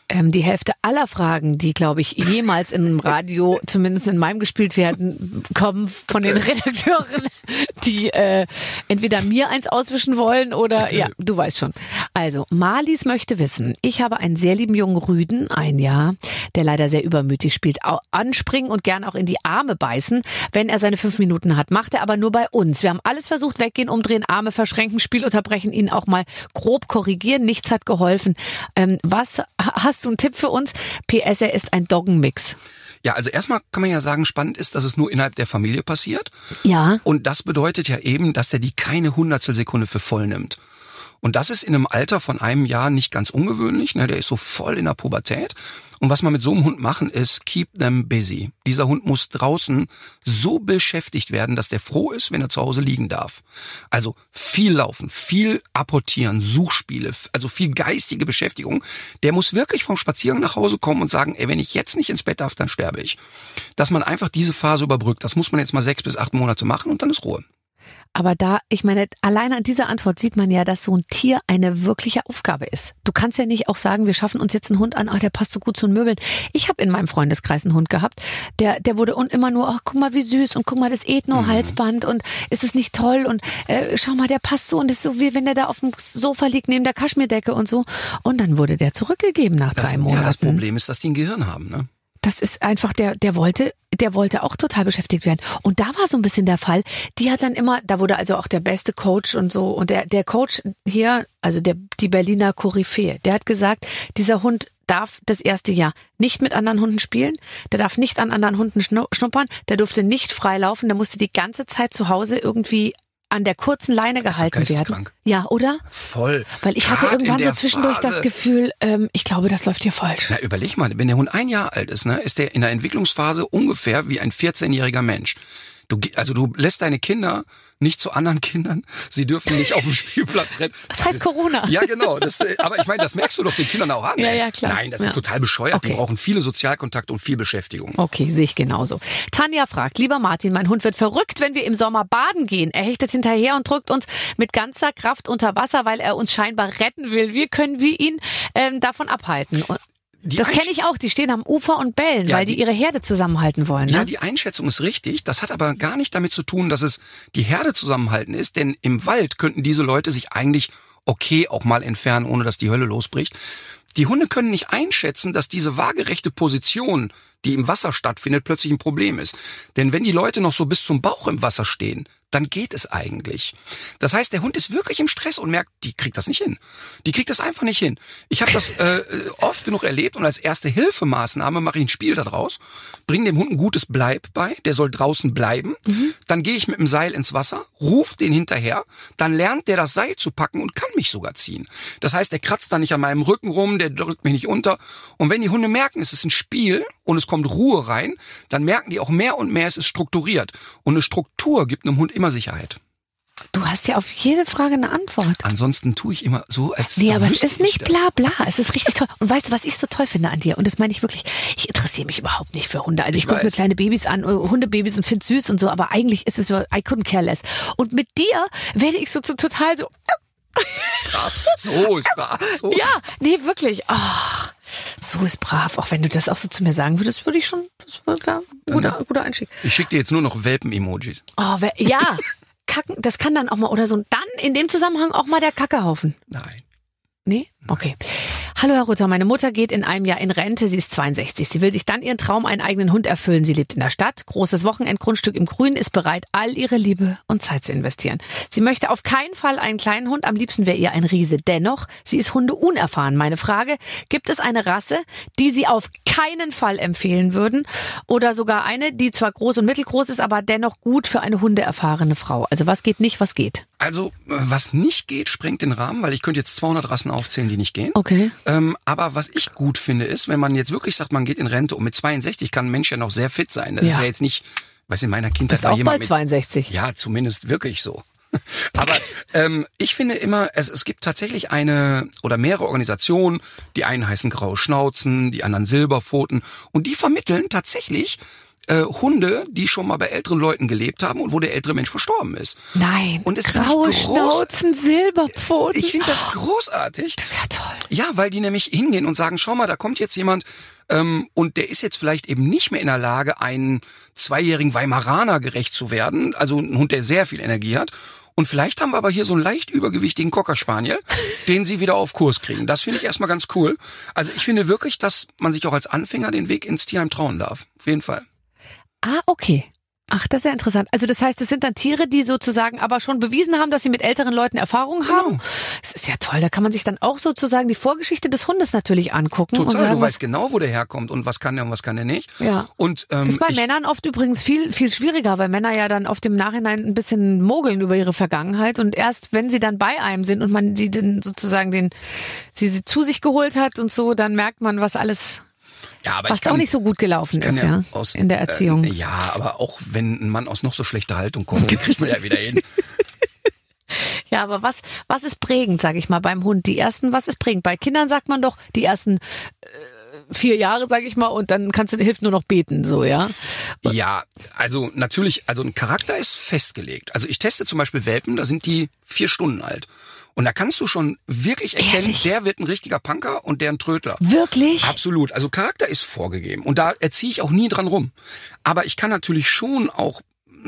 Ähm, die Hälfte aller Fragen, die, glaube ich, jemals im Radio, zumindest in meinem gespielt werden, kommen von den Redakteuren, die äh, entweder mir eins auswischen wollen oder ja, du weißt schon. Also, Marlies möchte wissen, ich habe einen sehr lieben jungen Rüden, ein Jahr, der leider sehr übermütig spielt, anspringen und gern auch in die Arme beißen, wenn er seine fünf Minuten hat. Macht er aber nur bei uns. Wir haben alles versucht, weggehen, umdrehen, Arme verschränken, Spiel unterbrechen, ihn auch mal grob korrigieren. Nichts hat geholfen. Ähm, was ha- hast du einen Tipp für uns? PS, er ist ein Doggenmix. Ja, also erstmal kann man ja sagen, spannend ist, dass es nur innerhalb der Familie passiert. Ja. Und das bedeutet ja eben, dass der die keine Hundertstelsekunde für voll nimmt. Und das ist in einem Alter von einem Jahr nicht ganz ungewöhnlich. Ne? Der ist so voll in der Pubertät. Und was man mit so einem Hund machen ist, keep them busy. Dieser Hund muss draußen so beschäftigt werden, dass der froh ist, wenn er zu Hause liegen darf. Also viel laufen, viel apportieren, Suchspiele, also viel geistige Beschäftigung. Der muss wirklich vom Spaziergang nach Hause kommen und sagen, ey, wenn ich jetzt nicht ins Bett darf, dann sterbe ich. Dass man einfach diese Phase überbrückt, das muss man jetzt mal sechs bis acht Monate machen und dann ist Ruhe. Aber da, ich meine, allein an dieser Antwort sieht man ja, dass so ein Tier eine wirkliche Aufgabe ist. Du kannst ja nicht auch sagen, wir schaffen uns jetzt einen Hund an, ach, der passt so gut zu den Möbeln. Ich habe in meinem Freundeskreis einen Hund gehabt, der, der wurde und immer nur, ach, guck mal, wie süß und guck mal, das Ethno-Halsband und ist es nicht toll und äh, schau mal, der passt so und ist so wie wenn der da auf dem Sofa liegt neben der Kaschmirdecke und so. Und dann wurde der zurückgegeben nach Das, drei Monaten. ja, das Problem ist, dass die ein Gehirn haben. Ne? Das ist einfach, der, der wollte, der wollte auch total beschäftigt werden. Und da war so ein bisschen der Fall, die hat dann immer, da wurde also auch der beste Coach und so, und der, der Coach hier, also der, die Berliner Koryphäe, der hat gesagt, dieser Hund darf das erste Jahr nicht mit anderen Hunden spielen, der darf nicht an anderen Hunden schnu- schnuppern, der durfte nicht frei laufen, der musste die ganze Zeit zu Hause irgendwie an der kurzen Leine gehalten werden. Ja, oder? Voll. Weil ich hatte irgendwann so zwischendurch das Phase. Gefühl, ähm, ich glaube, das läuft hier falsch. Na, überleg mal, wenn der Hund ein Jahr alt ist, ne, ist der in der Entwicklungsphase ungefähr wie ein 14-jähriger Mensch. Du, also du lässt deine Kinder nicht zu anderen Kindern. Sie dürfen nicht auf dem Spielplatz rennen. Was Das heißt ist, Corona? Ja, genau. Das, aber ich meine, das merkst du doch den Kindern auch an. Ja, ey. ja, klar. Nein, das Ja. ist total bescheuert. Die Okay. brauchen viele Sozialkontakte und viel Beschäftigung. Okay, sehe ich genauso. Tanja fragt, lieber Martin, mein Hund wird verrückt, wenn wir im Sommer baden gehen. Er hechtet hinterher und drückt uns mit ganzer Kraft unter Wasser, weil er uns scheinbar retten will. Wie können wir ihn ähm, davon abhalten? Die das kenne ich auch. Die stehen am Ufer und bellen, Ja, weil die, die- ihre Herde zusammenhalten wollen. Ne? Ja, die Einschätzung ist richtig. Das hat aber gar nicht damit zu tun, dass es die Herde zusammenhalten ist, denn im Wald könnten diese Leute sich eigentlich okay auch mal entfernen, ohne dass die Hölle losbricht. Die Hunde können nicht einschätzen, dass diese waagerechte Position, die im Wasser stattfindet, plötzlich ein Problem ist. Denn wenn die Leute noch so bis zum Bauch im Wasser stehen, dann geht es eigentlich. Das heißt, der Hund ist wirklich im Stress und merkt, die kriegt das nicht hin. Die kriegt das einfach nicht hin. Ich habe das äh, oft genug erlebt und als erste Hilfemaßnahme mache ich ein Spiel daraus, bringe dem Hund ein gutes Bleib bei, der soll draußen bleiben. Dann gehe ich mit dem Seil ins Wasser, ruf den hinterher, dann lernt der das Seil zu packen und kann mich sogar ziehen. Das heißt, der kratzt dann nicht an meinem Rücken rum, der drückt mich nicht unter. Und wenn die Hunde merken, es ist ein Spiel und es kommt Ruhe rein, dann merken die auch mehr und mehr, es ist strukturiert. Und eine Struktur gibt einem Hund immer Sicherheit. Du hast ja auf jede Frage eine Antwort. Ansonsten tue ich immer so, als Nee, aber es ist ich nicht bla bla. Es ist richtig toll. Und weißt du, was ich so toll finde an dir? Und das meine ich wirklich. Ich interessiere mich überhaupt nicht für Hunde. Also ich, Ich gucke mir kleine Babys an, äh, Hundebabys und finde süß und so, aber eigentlich ist es so, I couldn't care less. Und mit dir werde ich so, so total so, So ist brav. So. ja, nee, wirklich. Oh, so ist brav. Auch wenn du das auch so zu mir sagen würdest, würde ich schon, das wäre ein guter, guter Einstieg. Ich schicke dir jetzt nur noch Welpen-Emojis. Oh, ja. Kacken, das kann dann auch mal, oder so, und dann in dem Zusammenhang auch mal der Kackehaufen. Nein. Nee? Okay. Hallo Herr Rutter, meine Mutter geht in einem Jahr in Rente, sie ist 62. Sie will sich dann ihren Traum, einen eigenen Hund erfüllen. Sie lebt in der Stadt, großes Wochenendgrundstück im Grün, ist bereit, all ihre Liebe und Zeit zu investieren. Sie möchte auf keinen Fall einen kleinen Hund, am liebsten wäre ihr ein Riese. Dennoch, sie ist Hunde unerfahren. Meine Frage, gibt es eine Rasse, die Sie auf keinen Fall empfehlen würden? Oder sogar eine, die zwar groß und mittelgroß ist, aber dennoch gut für eine hundeerfahrene Frau? Also was geht nicht, was geht? Also, äh, was nicht geht, sprengt den Rahmen, weil ich könnte jetzt 200 Rassen aufzählen, die nicht gehen. Okay. Ähm, aber was ich gut finde, ist, wenn man jetzt wirklich sagt, man geht in Rente und mit 62 kann ein Mensch ja noch sehr fit sein. Das Ja. ist ja jetzt nicht, weiß in meiner Kindheit Ist war auch jemand bald mit 62. Ja, zumindest wirklich so. Aber ähm, ich finde immer, es, es gibt tatsächlich eine oder mehrere Organisationen, die einen heißen Graue Schnauzen, die anderen Silberpfoten und die vermitteln tatsächlich äh, Hunde, die schon mal bei älteren Leuten gelebt haben und wo der ältere Mensch verstorben ist. Nein, Und es graue Schnauzen, Silberpfoten. Ich finde das großartig. Das ist ja toll. Ja, weil die nämlich hingehen und sagen, schau mal, da kommt jetzt jemand ähm, und der ist jetzt vielleicht eben nicht mehr in der Lage, einen zweijährigen Weimaraner gerecht zu werden, also ein Hund, der sehr viel Energie hat. Und vielleicht haben wir aber hier so einen leicht übergewichtigen Cocker Spaniel, den sie wieder auf Kurs kriegen. Das finde ich erstmal ganz cool. Also ich finde wirklich, dass man sich auch als Anfänger den Weg ins Tierheim trauen darf. Auf jeden Fall. Ah, okay. Ach, das ist ja interessant. Also das heißt, es sind dann Tiere, die sozusagen aber schon bewiesen haben, dass sie mit älteren Leuten Erfahrung haben. Das ist ja toll. Da kann man sich dann auch sozusagen die Vorgeschichte des Hundes natürlich angucken. und Total, sagen, du weißt genau, wo der herkommt und was kann der und was kann der nicht. Ja. Und ähm, Das ist bei ich, Männern oft übrigens viel, viel schwieriger, weil Männer ja dann oft im Nachhinein ein bisschen mogeln über ihre Vergangenheit und erst wenn sie dann bei einem sind und man sie dann sozusagen den, sie, sie zu sich geholt hat und so, dann merkt man, was alles, ja, aber was kann, auch nicht so gut gelaufen ist, ja, aus, in der Erziehung. Äh, ja, aber auch wenn ein Mann aus noch so schlechter Haltung kommt, kriegt man ja wieder hin. Ja, aber was, was ist prägend, sage ich mal, beim Hund? Die ersten, was ist prägend? Bei Kindern sagt man doch, die ersten äh, vier Jahre, sage ich mal, und dann kannst du hilft nur noch beten, so, ja. Ja, also natürlich, also ein Charakter ist festgelegt. Also ich teste zum Beispiel Welpen, da sind die vier Stunden alt. Und da kannst du schon wirklich erkennen, Ehrlich? der wird ein richtiger Punker und der ein Trödler. Wirklich? Absolut. Also Charakter ist vorgegeben. Und da erziehe ich auch nie dran rum. Aber ich kann natürlich schon auch,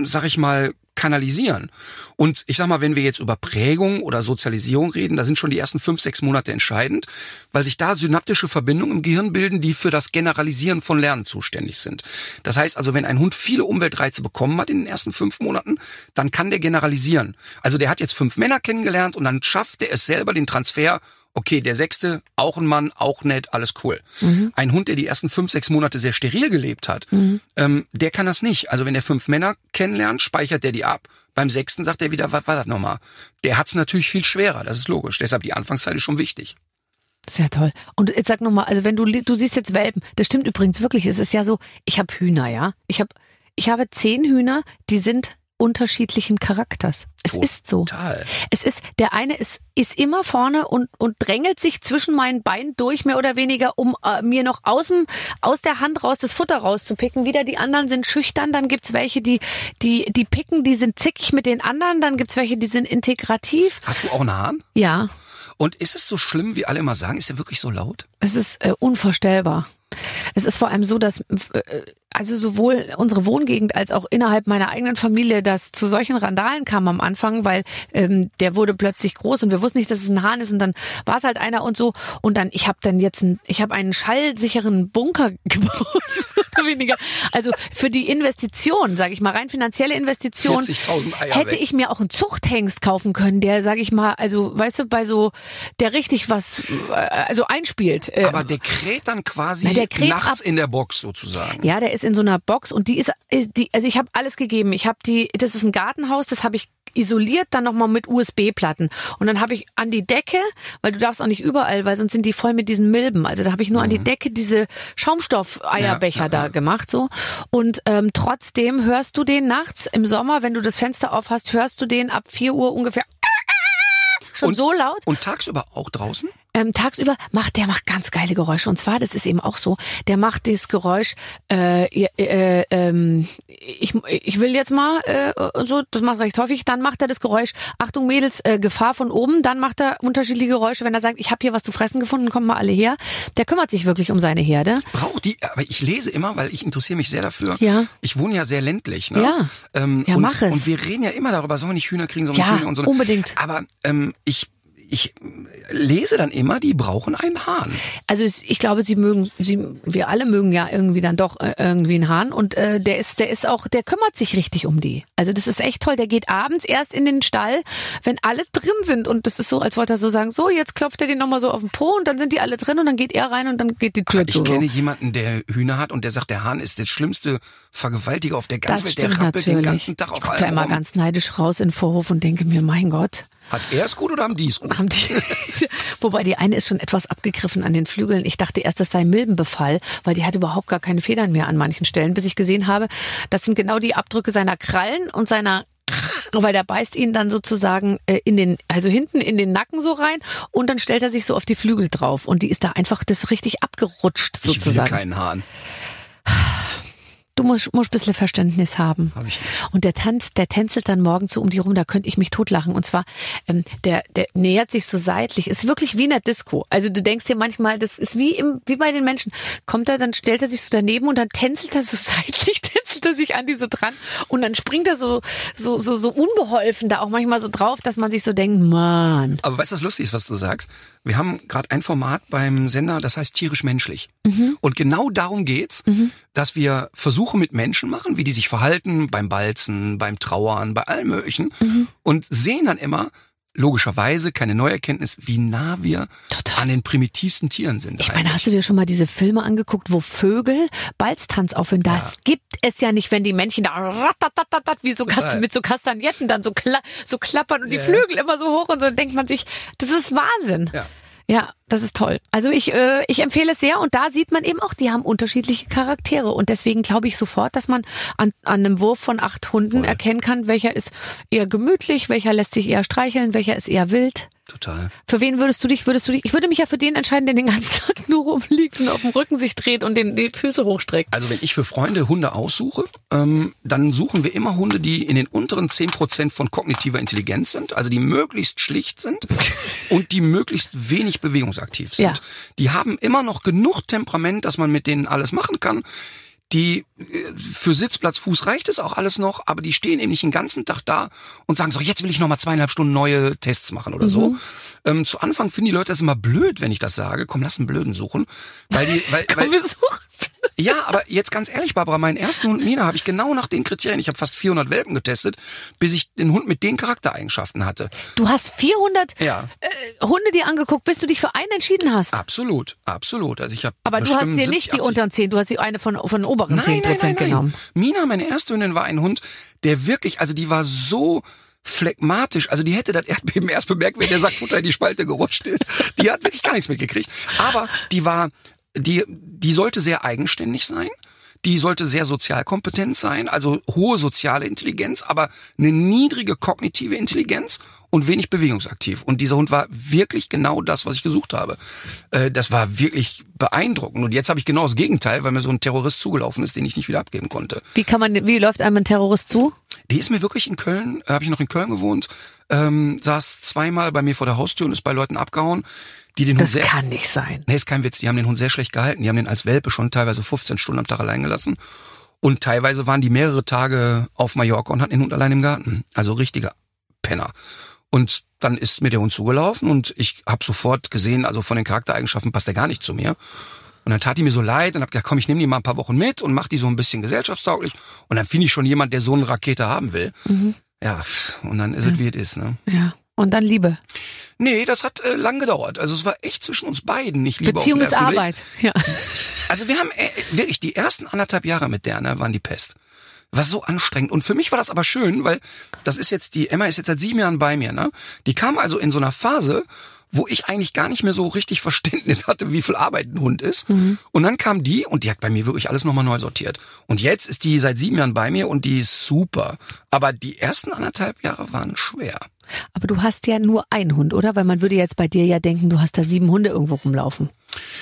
sag ich mal, kanalisieren. Und ich sag mal, wenn wir jetzt über Prägung oder Sozialisierung reden, da sind schon die ersten fünf, sechs Monate entscheidend, weil sich da synaptische Verbindungen im Gehirn bilden, die für das Generalisieren von Lernen zuständig sind. Das heißt also, wenn ein Hund viele Umweltreize bekommen hat in den ersten fünf Monaten, dann kann der generalisieren. Also der hat jetzt fünf Männer kennengelernt und dann schafft er es selber, den Transfer Okay, der sechste, auch ein Mann, auch nett, alles cool. Ein Hund, der die ersten fünf, sechs Monate sehr steril gelebt hat, ähm, der kann das nicht. Also wenn er fünf Männer kennenlernt, speichert der die ab. Beim sechsten sagt er wieder, was war das nochmal? Der hat's natürlich viel schwerer, das ist logisch. Deshalb die Anfangszeit ist schon wichtig. Sehr toll. Und jetzt sag nochmal, also wenn du du siehst jetzt Welpen, das stimmt übrigens wirklich. Es ist ja so, ich habe Hühner, ja. Ich habe ich habe zehn Hühner, die sind unterschiedlichen Charakters. Es Tot- ist so. Total. Es ist, der eine ist, ist immer vorne und, und drängelt sich zwischen meinen Beinen durch, mehr oder weniger, um äh, mir noch aus, dem, aus der Hand raus das Futter rauszupicken. Wieder die anderen sind schüchtern, dann gibt's welche, die, die, die picken, die sind zickig mit den anderen, dann gibt's welche, die sind integrativ. Hast du auch einen Hahn? Ja, Und ist es so schlimm, wie alle immer sagen? Ist er wirklich so laut? es ist äh, unvorstellbar. Es ist vor allem so, dass äh, also sowohl unsere Wohngegend als auch innerhalb meiner eigenen Familie das zu solchen Randalen kam am Anfang, weil ähm, der wurde plötzlich groß und wir wussten nicht, dass es ein Hahn ist und dann war es halt einer und so und dann ich habe dann jetzt ein, ich habe einen schallsicheren Bunker gebaut, weniger. Also für die Investition, sage ich mal, rein finanzielle Investition 40.000 Eier hätte weg. ich mir auch einen Zuchthengst kaufen können, der sage ich mal, also weißt du, bei so der richtig was äh, also einspielt. Äh, Aber der kräht dann quasi Na, nachts ab- in der Box sozusagen. Ja, der ist in so einer Box und die ist, ist die, also ich habe alles gegeben. Ich habe die, das ist ein Gartenhaus, das habe ich isoliert dann nochmal mit USB-Platten. Und dann habe ich an die Decke, weil du darfst auch nicht überall, weil sonst sind die voll mit diesen Milben. Also da habe ich nur an die Decke diese Schaumstoff-Eierbecher Ja, ja, da ja. gemacht so. Und ähm, trotzdem hörst du den nachts im Sommer, wenn du das Fenster auf hast, hörst du den ab 4 Uhr ungefähr schon Und- so laut. Und tagsüber auch draußen? Ähm, tagsüber macht der macht ganz geile Geräusche und zwar das ist eben auch so der macht das Geräusch äh, äh, äh, ich, ich will jetzt mal äh, so das macht er recht häufig dann macht er das Geräusch Achtung Mädels äh, Gefahr von oben dann macht er unterschiedliche Geräusche wenn er sagt ich habe hier was zu fressen gefunden kommt mal alle her der kümmert sich wirklich um seine Herde Braucht die, aber ich lese immer, weil ich interessiere mich sehr dafür. Ja. Ich wohne ja sehr ländlich, ne? Ja. Ähm, Ja, und, mach es. Und wir reden ja immer darüber, sollen wir nicht Hühner kriegen, sollen Ja, nicht Hühner und so. unbedingt. Aber ähm, ich, ich lese dann immer, die brauchen einen Hahn. Also ich glaube, sie mögen, sie, wir alle mögen ja irgendwie dann doch äh, irgendwie einen Hahn und äh, der ist, der ist auch, der kümmert sich richtig um die. Also das ist echt toll. Der geht abends erst in den Stall, wenn alle drin sind und das ist so, als wollte er so sagen, so jetzt klopft er den nochmal so auf den Po und dann sind die alle drin und dann geht er rein und dann geht die Tür Ich zu. So. kenne jemanden, der Hühner hat und der sagt, der Hahn ist der schlimmste Vergewaltiger auf der ganzen Das Welt. Der rappelt natürlich. den ganzen Tag auf ich gucke da immer ganz neidisch raus in den Vorhof und denke mir, mein Gott. Hat er es gut oder haben die es gut? Haben die, wobei die eine ist schon etwas abgegriffen an den Flügeln. Ich dachte erst, das sei Milbenbefall, weil die hat überhaupt gar keine Federn mehr an manchen Stellen, bis ich gesehen habe, das sind genau die Abdrücke seiner Krallen und seiner weil der beißt ihn dann sozusagen äh, in den, also hinten in den Nacken so rein und dann stellt er sich so auf die Flügel drauf und die ist da einfach das richtig abgerutscht Ich will sozusagen. keinen Hahn. Du musst, musst ein bisschen Verständnis haben. Hab ich nicht. Und der tanzt, der tänzelt dann morgens so um die rum, da könnte ich mich totlachen. Und zwar, ähm, der, der nähert sich so seitlich. Ist wirklich wie in der Disco. Also du denkst dir manchmal, das ist wie im, wie bei den Menschen. Kommt er, dann stellt er sich so daneben und dann tänzelt er so seitlich, tänzelt er sich an die so dran und dann springt er so, so, so, so unbeholfen da auch manchmal so drauf, dass man sich so denkt, Mann. Aber weißt du, was lustig ist, was du sagst? Wir haben gerade ein Format beim Sender, das heißt tierisch-menschlich. Mhm. Und genau darum geht's, dass wir Versuche mit Menschen machen, wie die sich verhalten beim Balzen, beim Trauern, bei allem Möglichen. Mhm. Und sehen dann immer, logischerweise, keine Neuerkenntnis, wie nah wir Total. an den primitivsten Tieren sind. Ich meine, eigentlich. hast du dir schon mal diese Filme angeguckt, wo Vögel Balztanz aufführen? Das gibt es ja nicht, wenn die Männchen da wie so Total. Mit so Kastagnetten dann so, kla so klappern und die Ja. Flügel immer so hoch und so, denkt man sich, das ist Wahnsinn. Ja. Ja, das ist toll. Also ich, äh, ich empfehle es sehr und da sieht man eben auch, die haben unterschiedliche Charaktere und deswegen glaube ich sofort, dass man an, an einem Wurf von acht Hunden erkennen kann, welcher ist eher gemütlich, welcher lässt sich eher streicheln, welcher ist eher wild. Total. Für wen würdest du dich, würdest du dich, ich würde mich ja für den entscheiden, der den ganzen Tag nur rumliegt und auf dem Rücken sich dreht und den, die Füße hochstreckt. Also wenn ich für Freunde Hunde aussuche, ähm, dann suchen wir immer Hunde, die in den unteren 10% von kognitiver Intelligenz sind, also die möglichst schlicht sind und die möglichst wenig bewegungsaktiv sind. Ja. Die haben immer noch genug Temperament, dass man mit denen alles machen kann. Die äh, für Sitzplatz, Fuß reicht es auch alles noch, aber die stehen eben nicht den ganzen Tag da und sagen so, jetzt will ich noch mal zweieinhalb Stunden neue Tests machen oder so. Ähm, zu Anfang finden die Leute das immer blöd, wenn ich das sage. Komm, lass einen Blöden suchen, weil die, weil, weil wir suchen. Ja, aber jetzt ganz ehrlich, Barbara, meinen ersten Hund Mina habe ich genau nach den Kriterien, ich habe fast 400 Welpen getestet, bis ich den Hund mit den Charaktereigenschaften hatte. Du hast 400 Ja. äh, Hunde dir angeguckt, bis du dich für einen entschieden hast. Absolut, absolut. Also ich habe Aber du hast dir 70, nicht die 80 unteren 10, du hast die eine von, von den oberen Nein, 10 nein, nein, nein. genommen. Mina, meine erste Hündin, war ein Hund, der wirklich, also die war so phlegmatisch, also die hätte das Erdbeben erst bemerkt, wenn der Sackfutter in die Spalte gerutscht ist. Die hat wirklich gar nichts mitgekriegt. Aber die war, die, die sollte sehr eigenständig sein. Die sollte sehr sozial kompetent sein, also hohe soziale Intelligenz, aber eine niedrige kognitive Intelligenz und wenig bewegungsaktiv. Und dieser Hund war wirklich genau das, was ich gesucht habe. Äh, das war wirklich beeindruckend. Und jetzt habe ich genau das Gegenteil, weil mir so ein Terrorist zugelaufen ist, den ich nicht wieder abgeben konnte. Wie kann man, wie läuft einem ein Terrorist zu? Die ist mir wirklich in Köln, äh, habe ich noch in Köln gewohnt, ähm, saß zweimal bei mir vor der Haustür und ist bei Leuten abgehauen, die den Hund Das sehr kann nicht sein. Nee, ist kein Witz. Die haben den Hund sehr schlecht gehalten. Die haben den als Welpe schon teilweise 15 Stunden am Tag allein gelassen. Und teilweise waren die mehrere Tage auf Mallorca und hatten den Hund allein im Garten. Also richtiger Penner. Und dann ist mir der Hund zugelaufen und ich habe sofort gesehen, also von den Charaktereigenschaften passt er gar nicht zu mir. Und dann tat die mir so leid und hab gesagt, komm, ich nehme die mal ein paar Wochen mit und mach die so ein bisschen gesellschaftstauglich. Und dann finde ich schon jemand, der so eine Rakete haben will. Ja, und dann ist es, wie es ist. Ne? Ja. Und dann Liebe. Nee, das hat äh, lang gedauert. Also es war echt zwischen uns beiden nicht Liebe Beziehung auf den ist ersten Blick. Arbeit. Ja. Also wir haben äh, wirklich die ersten anderthalb Jahre mit der, ne, waren die Pest. War so anstrengend. Und für mich war das aber schön, weil das ist jetzt, die Emma ist jetzt seit sieben Jahren bei mir, ne? Die kam also in so einer Phase, wo ich eigentlich gar nicht mehr so richtig Verständnis hatte, wie viel Arbeit ein Hund ist. Und dann kam die und die hat bei mir wirklich alles nochmal neu sortiert. Und jetzt ist die seit sieben Jahren bei mir und die ist super. Aber die ersten anderthalb Jahre waren schwer. Aber du hast ja nur einen Hund, oder? Weil man würde jetzt bei dir ja denken, du hast da sieben Hunde irgendwo rumlaufen.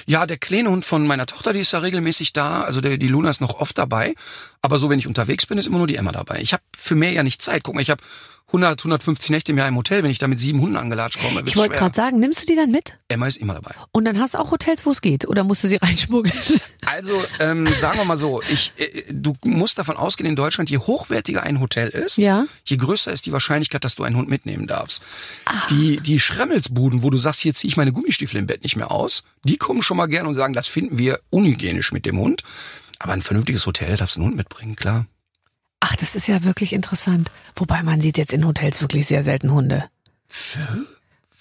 Ja, der kleine Hund von meiner Tochter, die ist ja regelmäßig da. Also der, die Luna ist noch oft dabei. Aber so, wenn ich unterwegs bin, ist immer nur die Emma dabei. Ich habe für mehr ja nicht Zeit. Guck mal, ich habe 100, 150 Nächte im Jahr im Hotel. Wenn ich da mit sieben Hunden angelatscht komme, Ich wollte gerade sagen, nimmst du die dann mit? Emma ist immer dabei. Und dann hast du auch Hotels, wo es geht? Oder musst du sie reinschmuggeln? Also ähm, sagen wir mal so, ich, äh, du musst davon ausgehen, in Deutschland, je hochwertiger ein Hotel ist, Ja. je größer ist die Wahrscheinlichkeit, dass du einen Hund mitnehmen darfst. Die, die Schremmelsbuden, wo du sagst, hier ziehe ich meine Gummistiefel im Bett nicht mehr aus, die kommen schon mal gern und sagen, das finden wir unhygienisch mit dem Hund. Aber ein vernünftiges Hotel, da darfst du einen Hund mitbringen, klar. Ach, das ist ja wirklich interessant. Wobei man sieht jetzt in Hotels wirklich sehr selten Hunde.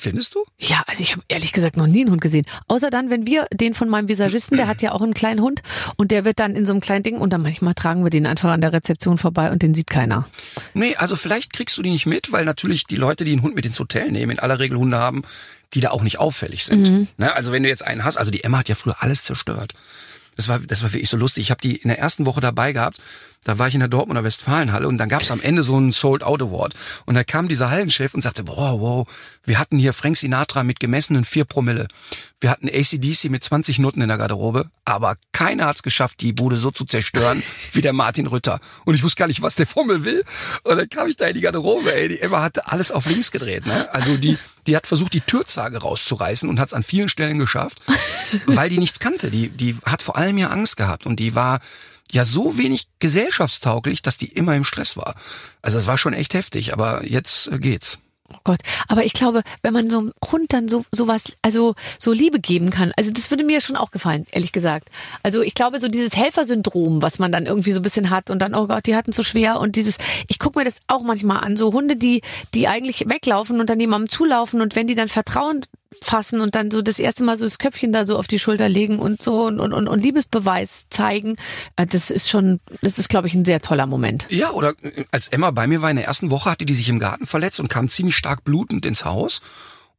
Findest du? Ja, also ich habe ehrlich gesagt noch nie einen Hund gesehen. Außer dann, wenn wir den von meinem Visagisten, der hat ja auch einen kleinen Hund und der wird dann in so einem kleinen Ding und dann manchmal tragen wir den einfach an der Rezeption vorbei und den sieht keiner. Nee, also vielleicht kriegst du die nicht mit, weil natürlich die Leute, die einen Hund mit ins Hotel nehmen, in aller Regel Hunde haben, die da auch nicht auffällig sind. Ne? Also wenn du jetzt einen hast, also die Emma hat ja früher alles zerstört. Das war, das war wirklich so lustig. Ich habe die in der ersten Woche dabei gehabt. Da war ich in der Dortmunder Westfalenhalle und dann gab es am Ende so einen Sold Out Award. Und da kam dieser Hallenchef und sagte, boah, wow, wir hatten hier Frank Sinatra mit gemessenen vier Promille. Wir hatten ACDC mit 20 Noten in der Garderobe, aber keiner hat's geschafft, die Bude so zu zerstören wie der Martin Rütter. Und ich wusste gar nicht, was der Fummel will. Und dann kam ich da in die Garderobe, ey, die Emma hatte alles auf links gedreht. Ne? Also die, die hat versucht, die Türzage rauszureißen und hat's an vielen Stellen geschafft, weil die nichts kannte. Die, die hat vor allem ja Angst gehabt und die war ja so wenig gesellschaftstauglich, dass die immer im Stress war. Also es war schon echt heftig, aber jetzt äh, geht's. Oh Gott, aber ich glaube, wenn man so einem Hund dann so sowas, also so Liebe geben kann, also das würde mir schon auch gefallen, ehrlich gesagt. Also ich glaube, so dieses Helfersyndrom, was man dann irgendwie so ein bisschen hat und dann, oh Gott, die hatten so schwer und dieses, ich gucke mir das auch manchmal an, so Hunde, die, die eigentlich weglaufen und dann jemandem zulaufen und wenn die dann Vertrauen fassen und dann so das erste Mal so das Köpfchen da so auf die Schulter legen und so und, und, und Liebesbeweis zeigen, äh, das ist schon, das ist, glaube ich, ein sehr toller Moment. Ja, oder äh, als Emma bei mir war in der ersten Woche, hatte die sich im Garten verletzt und kam ziemlich stark blutend ins Haus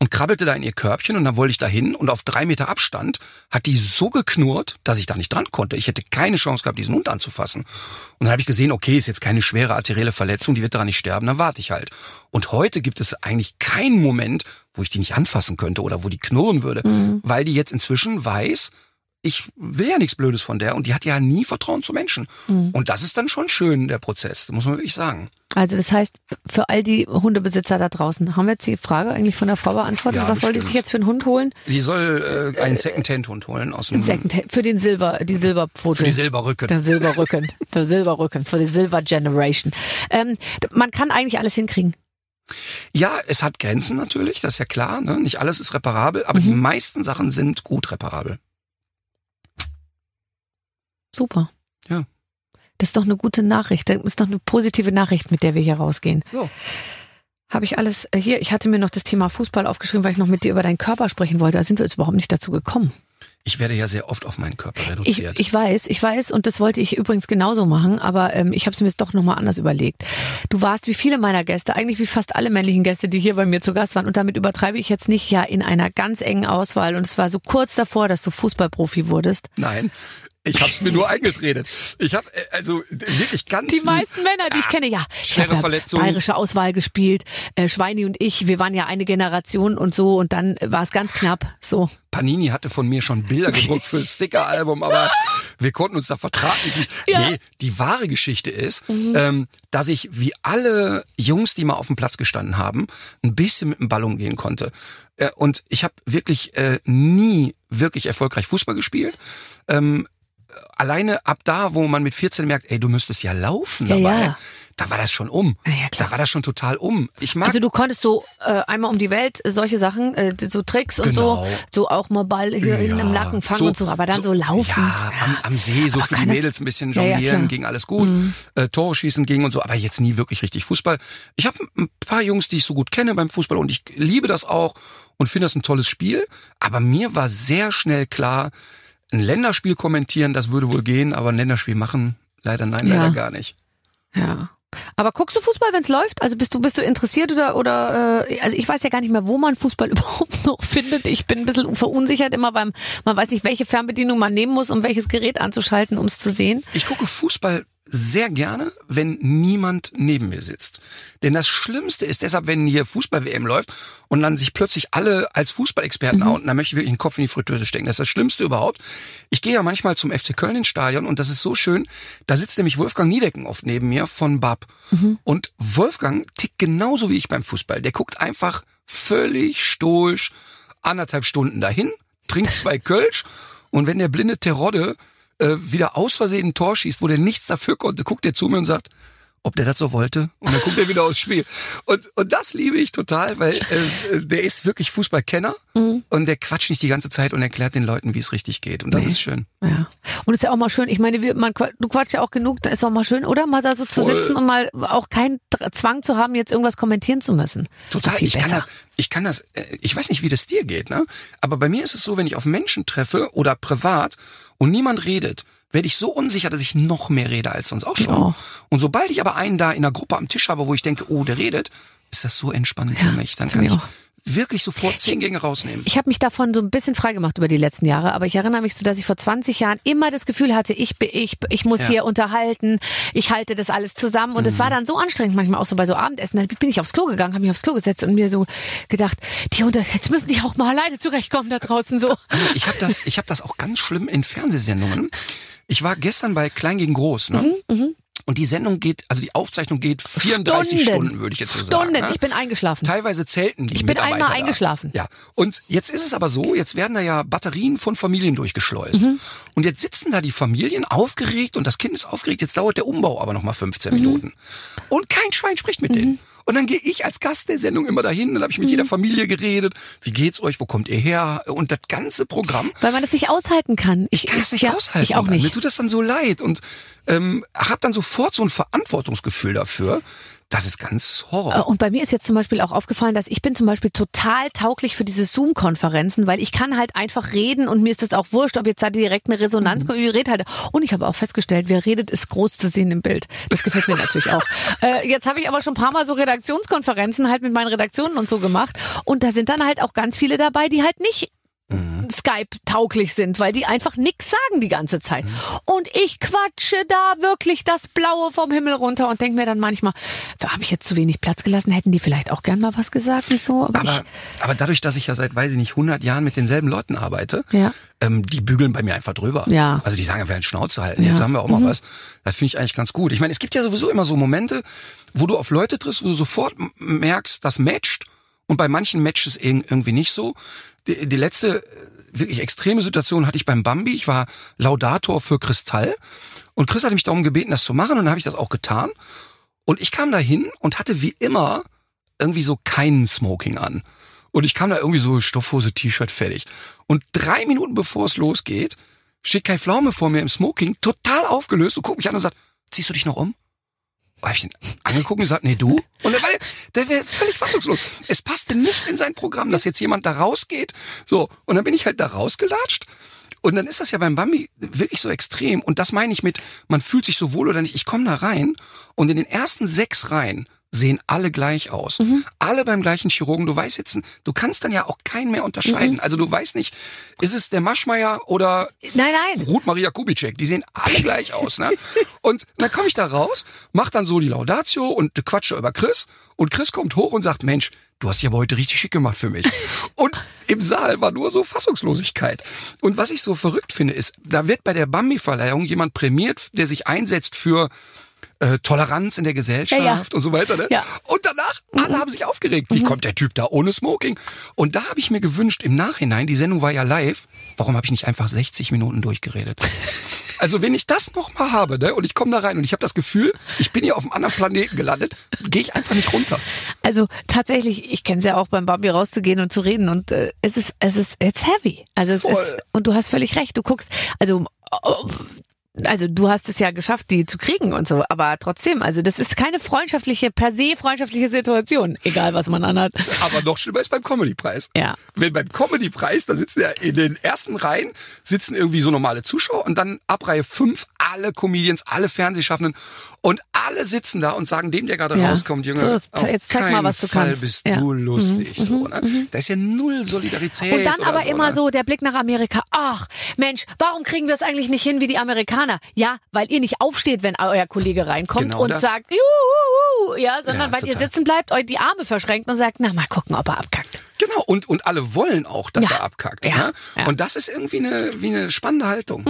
und krabbelte da in ihr Körbchen und dann wollte ich da hin und auf drei Meter Abstand hat die so geknurrt, dass ich da nicht dran konnte. Ich hätte keine Chance gehabt, diesen Hund anzufassen. Und dann habe ich gesehen, okay, ist jetzt keine schwere arterielle Verletzung, die wird daran nicht sterben, dann warte ich halt. Und heute gibt es eigentlich keinen Moment, wo ich die nicht anfassen könnte oder wo die knurren würde, weil die jetzt inzwischen weiß, ich will ja nichts Blödes von der und die hat ja nie Vertrauen zu Menschen. Und das ist dann schon schön, der Prozess, muss man wirklich sagen. Also das heißt, für all die Hundebesitzer da draußen, haben wir jetzt die Frage eigentlich von der Frau beantwortet? Ja, Was soll die bestimmt. sich jetzt für einen Hund holen? Die soll äh, einen Second-Hand-Hund holen aus dem Second, für den Silber, die Silberpfote. für die Silberrücken. Der Silberrücken. Für Silberrücken, für die Silver Generation. Ähm, man kann eigentlich alles hinkriegen. Ja, es hat Grenzen natürlich, das ist ja klar. Ne? Nicht alles ist reparabel, aber die meisten Sachen sind gut reparabel. Super. Ja. Das ist doch eine gute Nachricht. Das ist doch eine positive Nachricht, mit der wir hier rausgehen. Ja. Habe ich alles äh, hier? Ich hatte mir noch das Thema Fußball aufgeschrieben, weil ich noch mit dir über deinen Körper sprechen wollte. Da sind wir jetzt überhaupt nicht dazu gekommen. Ich werde ja sehr oft auf meinen Körper Ich, reduziert. ich weiß, ich weiß, und das wollte ich übrigens genauso machen, aber ähm, ich habe es mir jetzt doch nochmal anders überlegt. Du warst wie viele meiner Gäste, eigentlich wie fast alle männlichen Gäste, die hier bei mir zu Gast waren, und damit übertreibe ich jetzt nicht, ja, in einer ganz engen Auswahl. Und es war so kurz davor, dass du Fußballprofi wurdest. Nein, ich habe es mir nur eingeredet. Ich habe also wirklich ganz Die meisten Männer, die ich kenne, ja. Ich schwere Verletzungen. bayerische Auswahl gespielt. Äh, Schweini und ich, wir waren ja eine Generation und so und dann war es ganz knapp. So. Panini hatte von mir schon Bilder gedruckt fürs Sticker-Album, aber wir konnten uns da vertragen. Die, Ja. Mhm. Nee, die wahre Geschichte ist, ähm, dass ich wie alle Jungs, die mal auf dem Platz gestanden haben, ein bisschen mit dem Ball umgehen konnte. Äh, und ich habe wirklich äh, nie wirklich erfolgreich Fußball gespielt. Ähm, alleine ab da, wo man mit 14 merkt, ey, du müsstest ja laufen Ja, dabei, ja. da war das schon um. Ja. Da war das schon total um. Ich mag Also du konntest so äh, einmal um die Welt äh, solche Sachen, äh, so Tricks und Genau. so, so auch mal Ball hier im Ja, Nacken fangen und so, aber dann so, laufen. Ja, Am, am See, so Aber für die Mädels ein bisschen jonglieren. Mhm. ging alles gut. Äh, Tore schießen ging und so, aber jetzt nie wirklich richtig Fußball. Ich habe ein paar Jungs, die ich so gut kenne beim Fußball und ich liebe das auch und finde das ein tolles Spiel. Aber mir war sehr schnell klar, ein Länderspiel kommentieren, das würde wohl gehen, aber ein Länderspiel machen, leider nein, Ja. leider gar nicht. Ja. Aber guckst du Fußball, wenn es läuft? Also bist du bist du interessiert oder oder äh, also ich weiß ja gar nicht mehr, wo man Fußball überhaupt noch findet. Ich bin ein bisschen verunsichert immer beim man weiß nicht, welche Fernbedienung man nehmen muss, um welches Gerät anzuschalten, um es zu sehen. Ich gucke Fußball sehr gerne, wenn niemand neben mir sitzt. Denn das Schlimmste ist deshalb, wenn hier Fußball-WM läuft und dann sich plötzlich alle als Fußballexperten outen, dann möchte ich wirklich den Kopf in die Fritteuse stecken. Das ist das Schlimmste überhaupt. Ich gehe ja manchmal zum FC Köln ins Stadion und das ist so schön, da sitzt nämlich Wolfgang Niedecken oft neben mir von BAP. Und Wolfgang tickt genauso wie ich beim Fußball. Der guckt einfach völlig stoisch anderthalb Stunden dahin, trinkt zwei Kölsch und wenn der blinde Terodde äh, wieder aus Versehen ein Tor schießt, wo der nichts dafür konnte, guckt er zu mir und sagt, ob der das so wollte. Und dann guckt er wieder aufs Spiel. Und, und das liebe ich total, weil äh, äh, der ist wirklich Fußballkenner und der quatscht nicht die ganze Zeit und erklärt den Leuten, wie es richtig geht. Und das Nee. ist schön. Ja. Und ist ja auch mal schön. Ich meine, wir, man, du quatschst ja auch genug. Da ist auch mal schön, oder? Mal da so zu Voll. sitzen und mal auch keinen Zwang zu haben, jetzt irgendwas kommentieren zu müssen. Total, ich kann besser. das, ich kann das, äh, ich weiß nicht, wie das dir geht, ne? Aber bei mir ist es so, wenn ich auf Menschen treffe oder privat und niemand redet, werde ich so unsicher, dass ich noch mehr rede als sonst auch schon. auch. Und sobald ich aber einen da in der Gruppe am Tisch habe, wo ich denke, oh, der redet, ist das so entspannend für mich. Dann kann ich ich auch. Wirklich sofort zehn Gänge rausnehmen. Ich habe mich davon so ein bisschen freigemacht über die letzten Jahre, aber ich erinnere mich so, dass ich vor 20 Jahren immer das Gefühl hatte, ich bin- ich ich muss Ja. hier unterhalten, ich halte das alles zusammen und es Mhm. war dann so anstrengend manchmal auch so bei so Abendessen, dann bin ich aufs Klo gegangen, habe mich aufs Klo gesetzt und mir so gedacht, die unter jetzt müssen die auch mal alleine zurechtkommen da draußen so. Ich habe das, ich habe das auch ganz schlimm in Fernsehsendungen. Ich war gestern bei Klein gegen Groß, ne? Mhm, Und die Sendung geht, also die Aufzeichnung geht 34 Stunden. Stunden, würde ich jetzt so sagen. Stunden, ne? ich bin eingeschlafen. Teilweise zelten die Ich bin einmal da. eingeschlafen. Ja. Und jetzt ist es aber so, jetzt werden da ja Batterien von Familien durchgeschleust. Mhm. Und jetzt sitzen da die Familien aufgeregt und das Kind ist aufgeregt. Jetzt dauert der Umbau aber noch mal 15 Mhm. Minuten. Und kein Schwein spricht mit denen. Und dann gehe ich als Gast der Sendung immer dahin, dann habe ich mit Mhm. jeder Familie geredet. Wie geht's euch? Wo kommt ihr her? Und das ganze Programm. Weil man das nicht aushalten kann. Ich kann es nicht ja, aushalten. Ich auch Mir nicht. tut das dann so leid und ähm, habe dann sofort so ein Verantwortungsgefühl dafür. Das ist ganz Äh, Horror. Und bei mir ist jetzt zum Beispiel auch aufgefallen, dass ich bin zum Beispiel total tauglich für diese Zoom-Konferenzen, weil ich kann halt einfach reden und mir ist das auch wurscht, ob jetzt da direkt eine Resonanz kommt, ich rede halt. Und ich habe auch festgestellt, wer redet, ist groß zu sehen im Bild. Das gefällt mir natürlich auch. Äh, jetzt habe ich aber schon ein paar Mal so Redaktionskonferenzen halt mit meinen Redaktionen und so gemacht und da sind dann halt auch ganz viele dabei, die halt nicht Skype-tauglich sind, weil die einfach nix sagen die ganze Zeit. Und ich quatsche da wirklich das Blaue vom Himmel runter und denke mir dann manchmal, habe ich jetzt zu wenig Platz gelassen? Hätten die vielleicht auch gern mal was gesagt? Nicht so, aber, Aber, aber dadurch, dass ich ja seit, weiß ich nicht, 100 Jahren mit denselben Leuten arbeite, Ja. ähm, die bügeln bei mir einfach drüber. Ja. Also die sagen, wir werden Schnauze halten. Ja. Mhm. Jetzt haben wir auch mal was. Das finde ich eigentlich ganz gut. Ich meine, es gibt ja sowieso immer so Momente, wo du auf Leute triffst, wo du sofort merkst, das matcht. Und bei manchen Matches irg- irgendwie nicht so. Die, die letzte äh, wirklich extreme Situation hatte ich beim Bambi. Ich war Laudator für Kristall. Und Chris hatte mich darum gebeten, das zu machen. Und dann habe ich das auch getan. Und ich kam da hin und hatte wie immer irgendwie so keinen Smoking an. Und ich kam da irgendwie so Stoffhose, T-Shirt fertig. Und drei Minuten bevor es losgeht, steht Kai Pflaume vor mir im Smoking, total aufgelöst und guckt mich an und sagt, ziehst du dich noch um? Und hab ich ihn angeguckt und gesagt, nee, du? Und war, der wäre völlig fassungslos. Es passte nicht in sein Programm, dass jetzt jemand da rausgeht. So, und dann bin ich halt da rausgelatscht. Und dann ist das ja beim Bambi wirklich so extrem. Und das meine ich mit, man fühlt sich so wohl oder nicht. Ich komme da rein und in den ersten sechs Reihen sehen alle gleich aus. Mhm. Alle beim gleichen Chirurgen. Du weißt jetzt, du kannst dann ja auch keinen mehr unterscheiden. Mhm. Also du weißt nicht, ist es der Maschmeier oder Nein, nein. Ruth Maria Kubitschek, die sehen alle gleich aus, ne? Und dann komme ich da raus, mach dann so die Laudatio und quatsche über Chris und Chris kommt hoch und sagt, Mensch, du hast dich aber heute richtig schick gemacht für mich. Und im Saal war nur so Fassungslosigkeit. Und was ich so verrückt finde, ist, da wird bei der Bambi-Verleihung jemand prämiert, der sich einsetzt für äh, Toleranz in der Gesellschaft Ja, ja. und so weiter. Ne? Ja. Und danach, alle haben sich aufgeregt. Wie kommt der Typ da ohne Smoking? Und da habe ich mir gewünscht, im Nachhinein, die Sendung war ja live, warum habe ich nicht einfach 60 Minuten durchgeredet? Also wenn ich das noch mal habe, ne, und ich komme da rein und ich habe das Gefühl, ich bin hier auf einem anderen Planeten gelandet, gehe ich einfach nicht runter. Also tatsächlich, ich kenne es ja auch beim Bambi rauszugehen und zu reden und äh, es ist, es ist, it's heavy. Also es Voll. ist, und du hast völlig recht. Du guckst, also oh, also du hast es ja geschafft, die zu kriegen und so, aber trotzdem, also das ist keine freundschaftliche, per se freundschaftliche Situation, egal was man anhat. Aber noch schlimmer ist beim Comedy-Preis. Ja. Wenn beim Comedy-Preis, da sitzen ja in den ersten Reihen, sitzen irgendwie so normale Zuschauer und dann ab Reihe 5 alle Comedians, alle Fernsehschaffenden und alle sitzen da und sagen dem, der gerade Ja. rauskommt, Junge, So, auf jetzt zeig mal, was du Fall kannst. bist Ja. du lustig. Mhm, so, ne? Da ist ja null Solidarität. Und dann aber so, immer ne? so der Blick nach Amerika. Ach, Mensch, warum kriegen wir es eigentlich nicht hin wie die Amerikaner? Ja, weil ihr nicht aufsteht, wenn euer Kollege reinkommt Genau und das. sagt, juhu, ja, sondern Ja, weil ihr total. sitzen bleibt, euch die Arme verschränkt und sagt, na, mal gucken, ob er abkackt. Genau, und, und alle wollen auch, dass Ja. er abkackt. Ja, Ne? Und das ist irgendwie eine, wie eine spannende Haltung.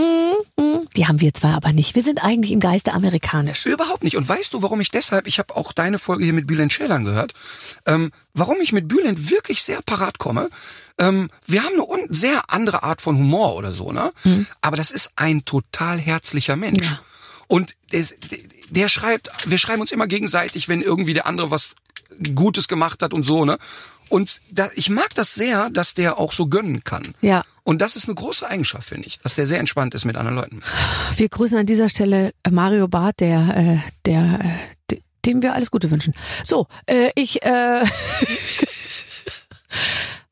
Die haben wir zwar aber nicht. Wir sind eigentlich im Geiste amerikanisch. Überhaupt nicht. Und weißt du, warum ich deshalb, ich habe auch deine Folge hier mit Bülent Schälern gehört, ähm, warum ich mit Bülent wirklich sehr parat komme. Ähm, wir haben eine sehr andere Art von Humor oder so, ne? Aber das ist ein total herzlicher Mensch. Ja. Und der, der schreibt, wir schreiben uns immer gegenseitig, wenn irgendwie der andere was Gutes gemacht hat und so, ne? Und da, ich mag das sehr, dass der auch so gönnen kann. Ja. Und das ist eine große Eigenschaft, finde ich, dass der sehr entspannt ist mit anderen Leuten. Wir grüßen an dieser Stelle äh, Mario Barth, der, äh, der, äh, de- dem wir alles Gute wünschen. So, äh, ich, äh,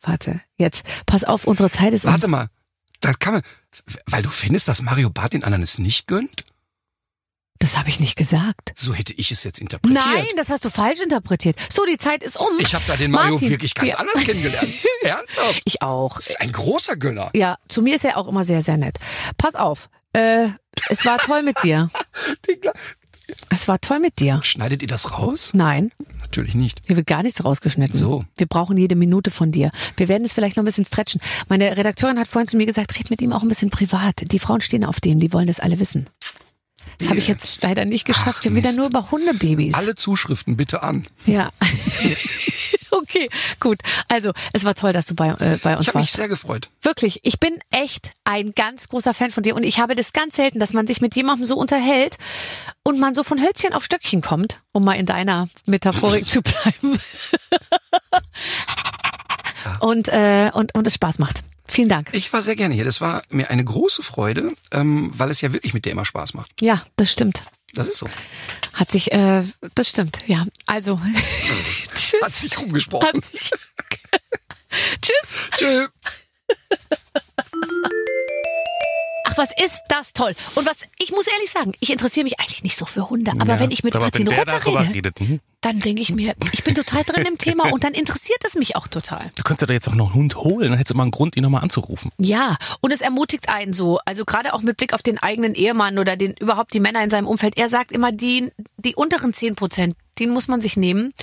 warte, jetzt, pass auf, unsere Zeit ist um. Warte mal, das kann man, weil du findest, dass Mario Barth den anderen es nicht gönnt? Das habe ich nicht gesagt. So hätte ich es jetzt interpretiert. Nein, das hast du falsch interpretiert. So, die Zeit ist um. Ich habe da den Mario Martin, wirklich ganz wir- anders kennengelernt. Ernsthaft? Ich auch. Das ist ein großer Gönner. Ja, zu mir ist er auch immer sehr, sehr nett. Pass auf. Äh, es war toll mit dir. Es war toll mit dir. Schneidet ihr das raus? Nein, Natürlich nicht. hier wird gar nichts rausgeschnitten. So. Wir brauchen jede Minute von dir. Wir werden es vielleicht noch ein bisschen stretchen. Meine Redakteurin hat vorhin zu mir gesagt, red mit ihm auch ein bisschen privat. Die Frauen stehen auf dem, die wollen das alle wissen. Das habe ich jetzt leider nicht geschafft. Ach, Wir haben wieder nur über Hundebabys. Alle Zuschriften bitte an. Ja. okay, gut. Also, es war toll, dass du bei, äh, bei uns Ich habe mich warst. sehr gefreut. Wirklich, ich bin echt ein ganz großer Fan von dir und ich habe das ganz selten, dass man sich mit jemandem so unterhält und man so von Hölzchen auf Stöckchen kommt, um mal in deiner Metaphorik zu bleiben. und, äh, und, und es Spaß macht. Vielen Dank. Ich war sehr gerne hier. Das war mir eine große Freude, ähm, weil es ja wirklich mit dir immer Spaß macht. Ja, das stimmt. Das ist so. Hat sich, äh, das stimmt, ja. Also, tschüss. Hat sich rumgesprochen. Hat sich- tschüss. Tschö. Ach, was ist das toll. Und was, ich muss ehrlich sagen, ich interessiere mich eigentlich nicht so für Hunde. Aber Ja, wenn ich mit Martin darüber rede, redet, hm? Dann denke ich mir, ich bin total drin im Thema und dann interessiert es mich auch total. Du könntest dir da jetzt auch noch einen Hund holen, dann hättest du mal einen Grund, ihn nochmal anzurufen. Ja, und es ermutigt einen so, also gerade auch mit Blick auf den eigenen Ehemann oder den überhaupt die Männer in seinem Umfeld. Er sagt immer, die, die unteren 10 Prozent, den muss man sich nehmen,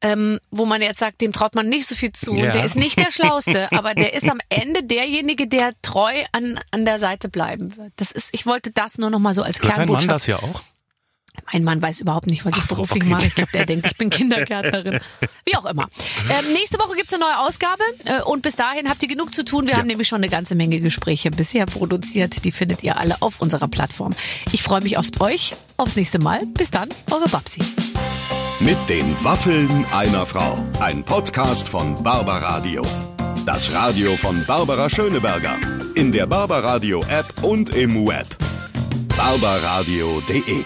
ähm, wo man jetzt sagt, dem traut man nicht so viel zu. Ja. Und der ist nicht der Schlauste, aber der ist am Ende derjenige, der treu an, an der Seite bleiben wird. Das ist, ich wollte das nur noch mal so als Hört dein Mann Kernbotschaft. das ja auch? Mein Mann weiß überhaupt nicht, was ich so, beruflich okay. mache. Ich glaube, der denkt, ich bin Kindergärtnerin. Wie auch immer. Ähm, nächste Woche gibt's eine neue Ausgabe äh, und bis dahin habt ihr genug zu tun. Wir haben nämlich schon eine ganze Menge Gespräche bisher produziert. Die findet ihr alle auf unserer Plattform. Ich freue mich auf euch. Aufs nächste Mal. Bis dann, eure Babsi. Mit den Waffeln einer Frau. Ein Podcast von Barbaradio. Das Radio von Barbara Schöneberger. In der Barbaradio App und im Web. barbaradio.de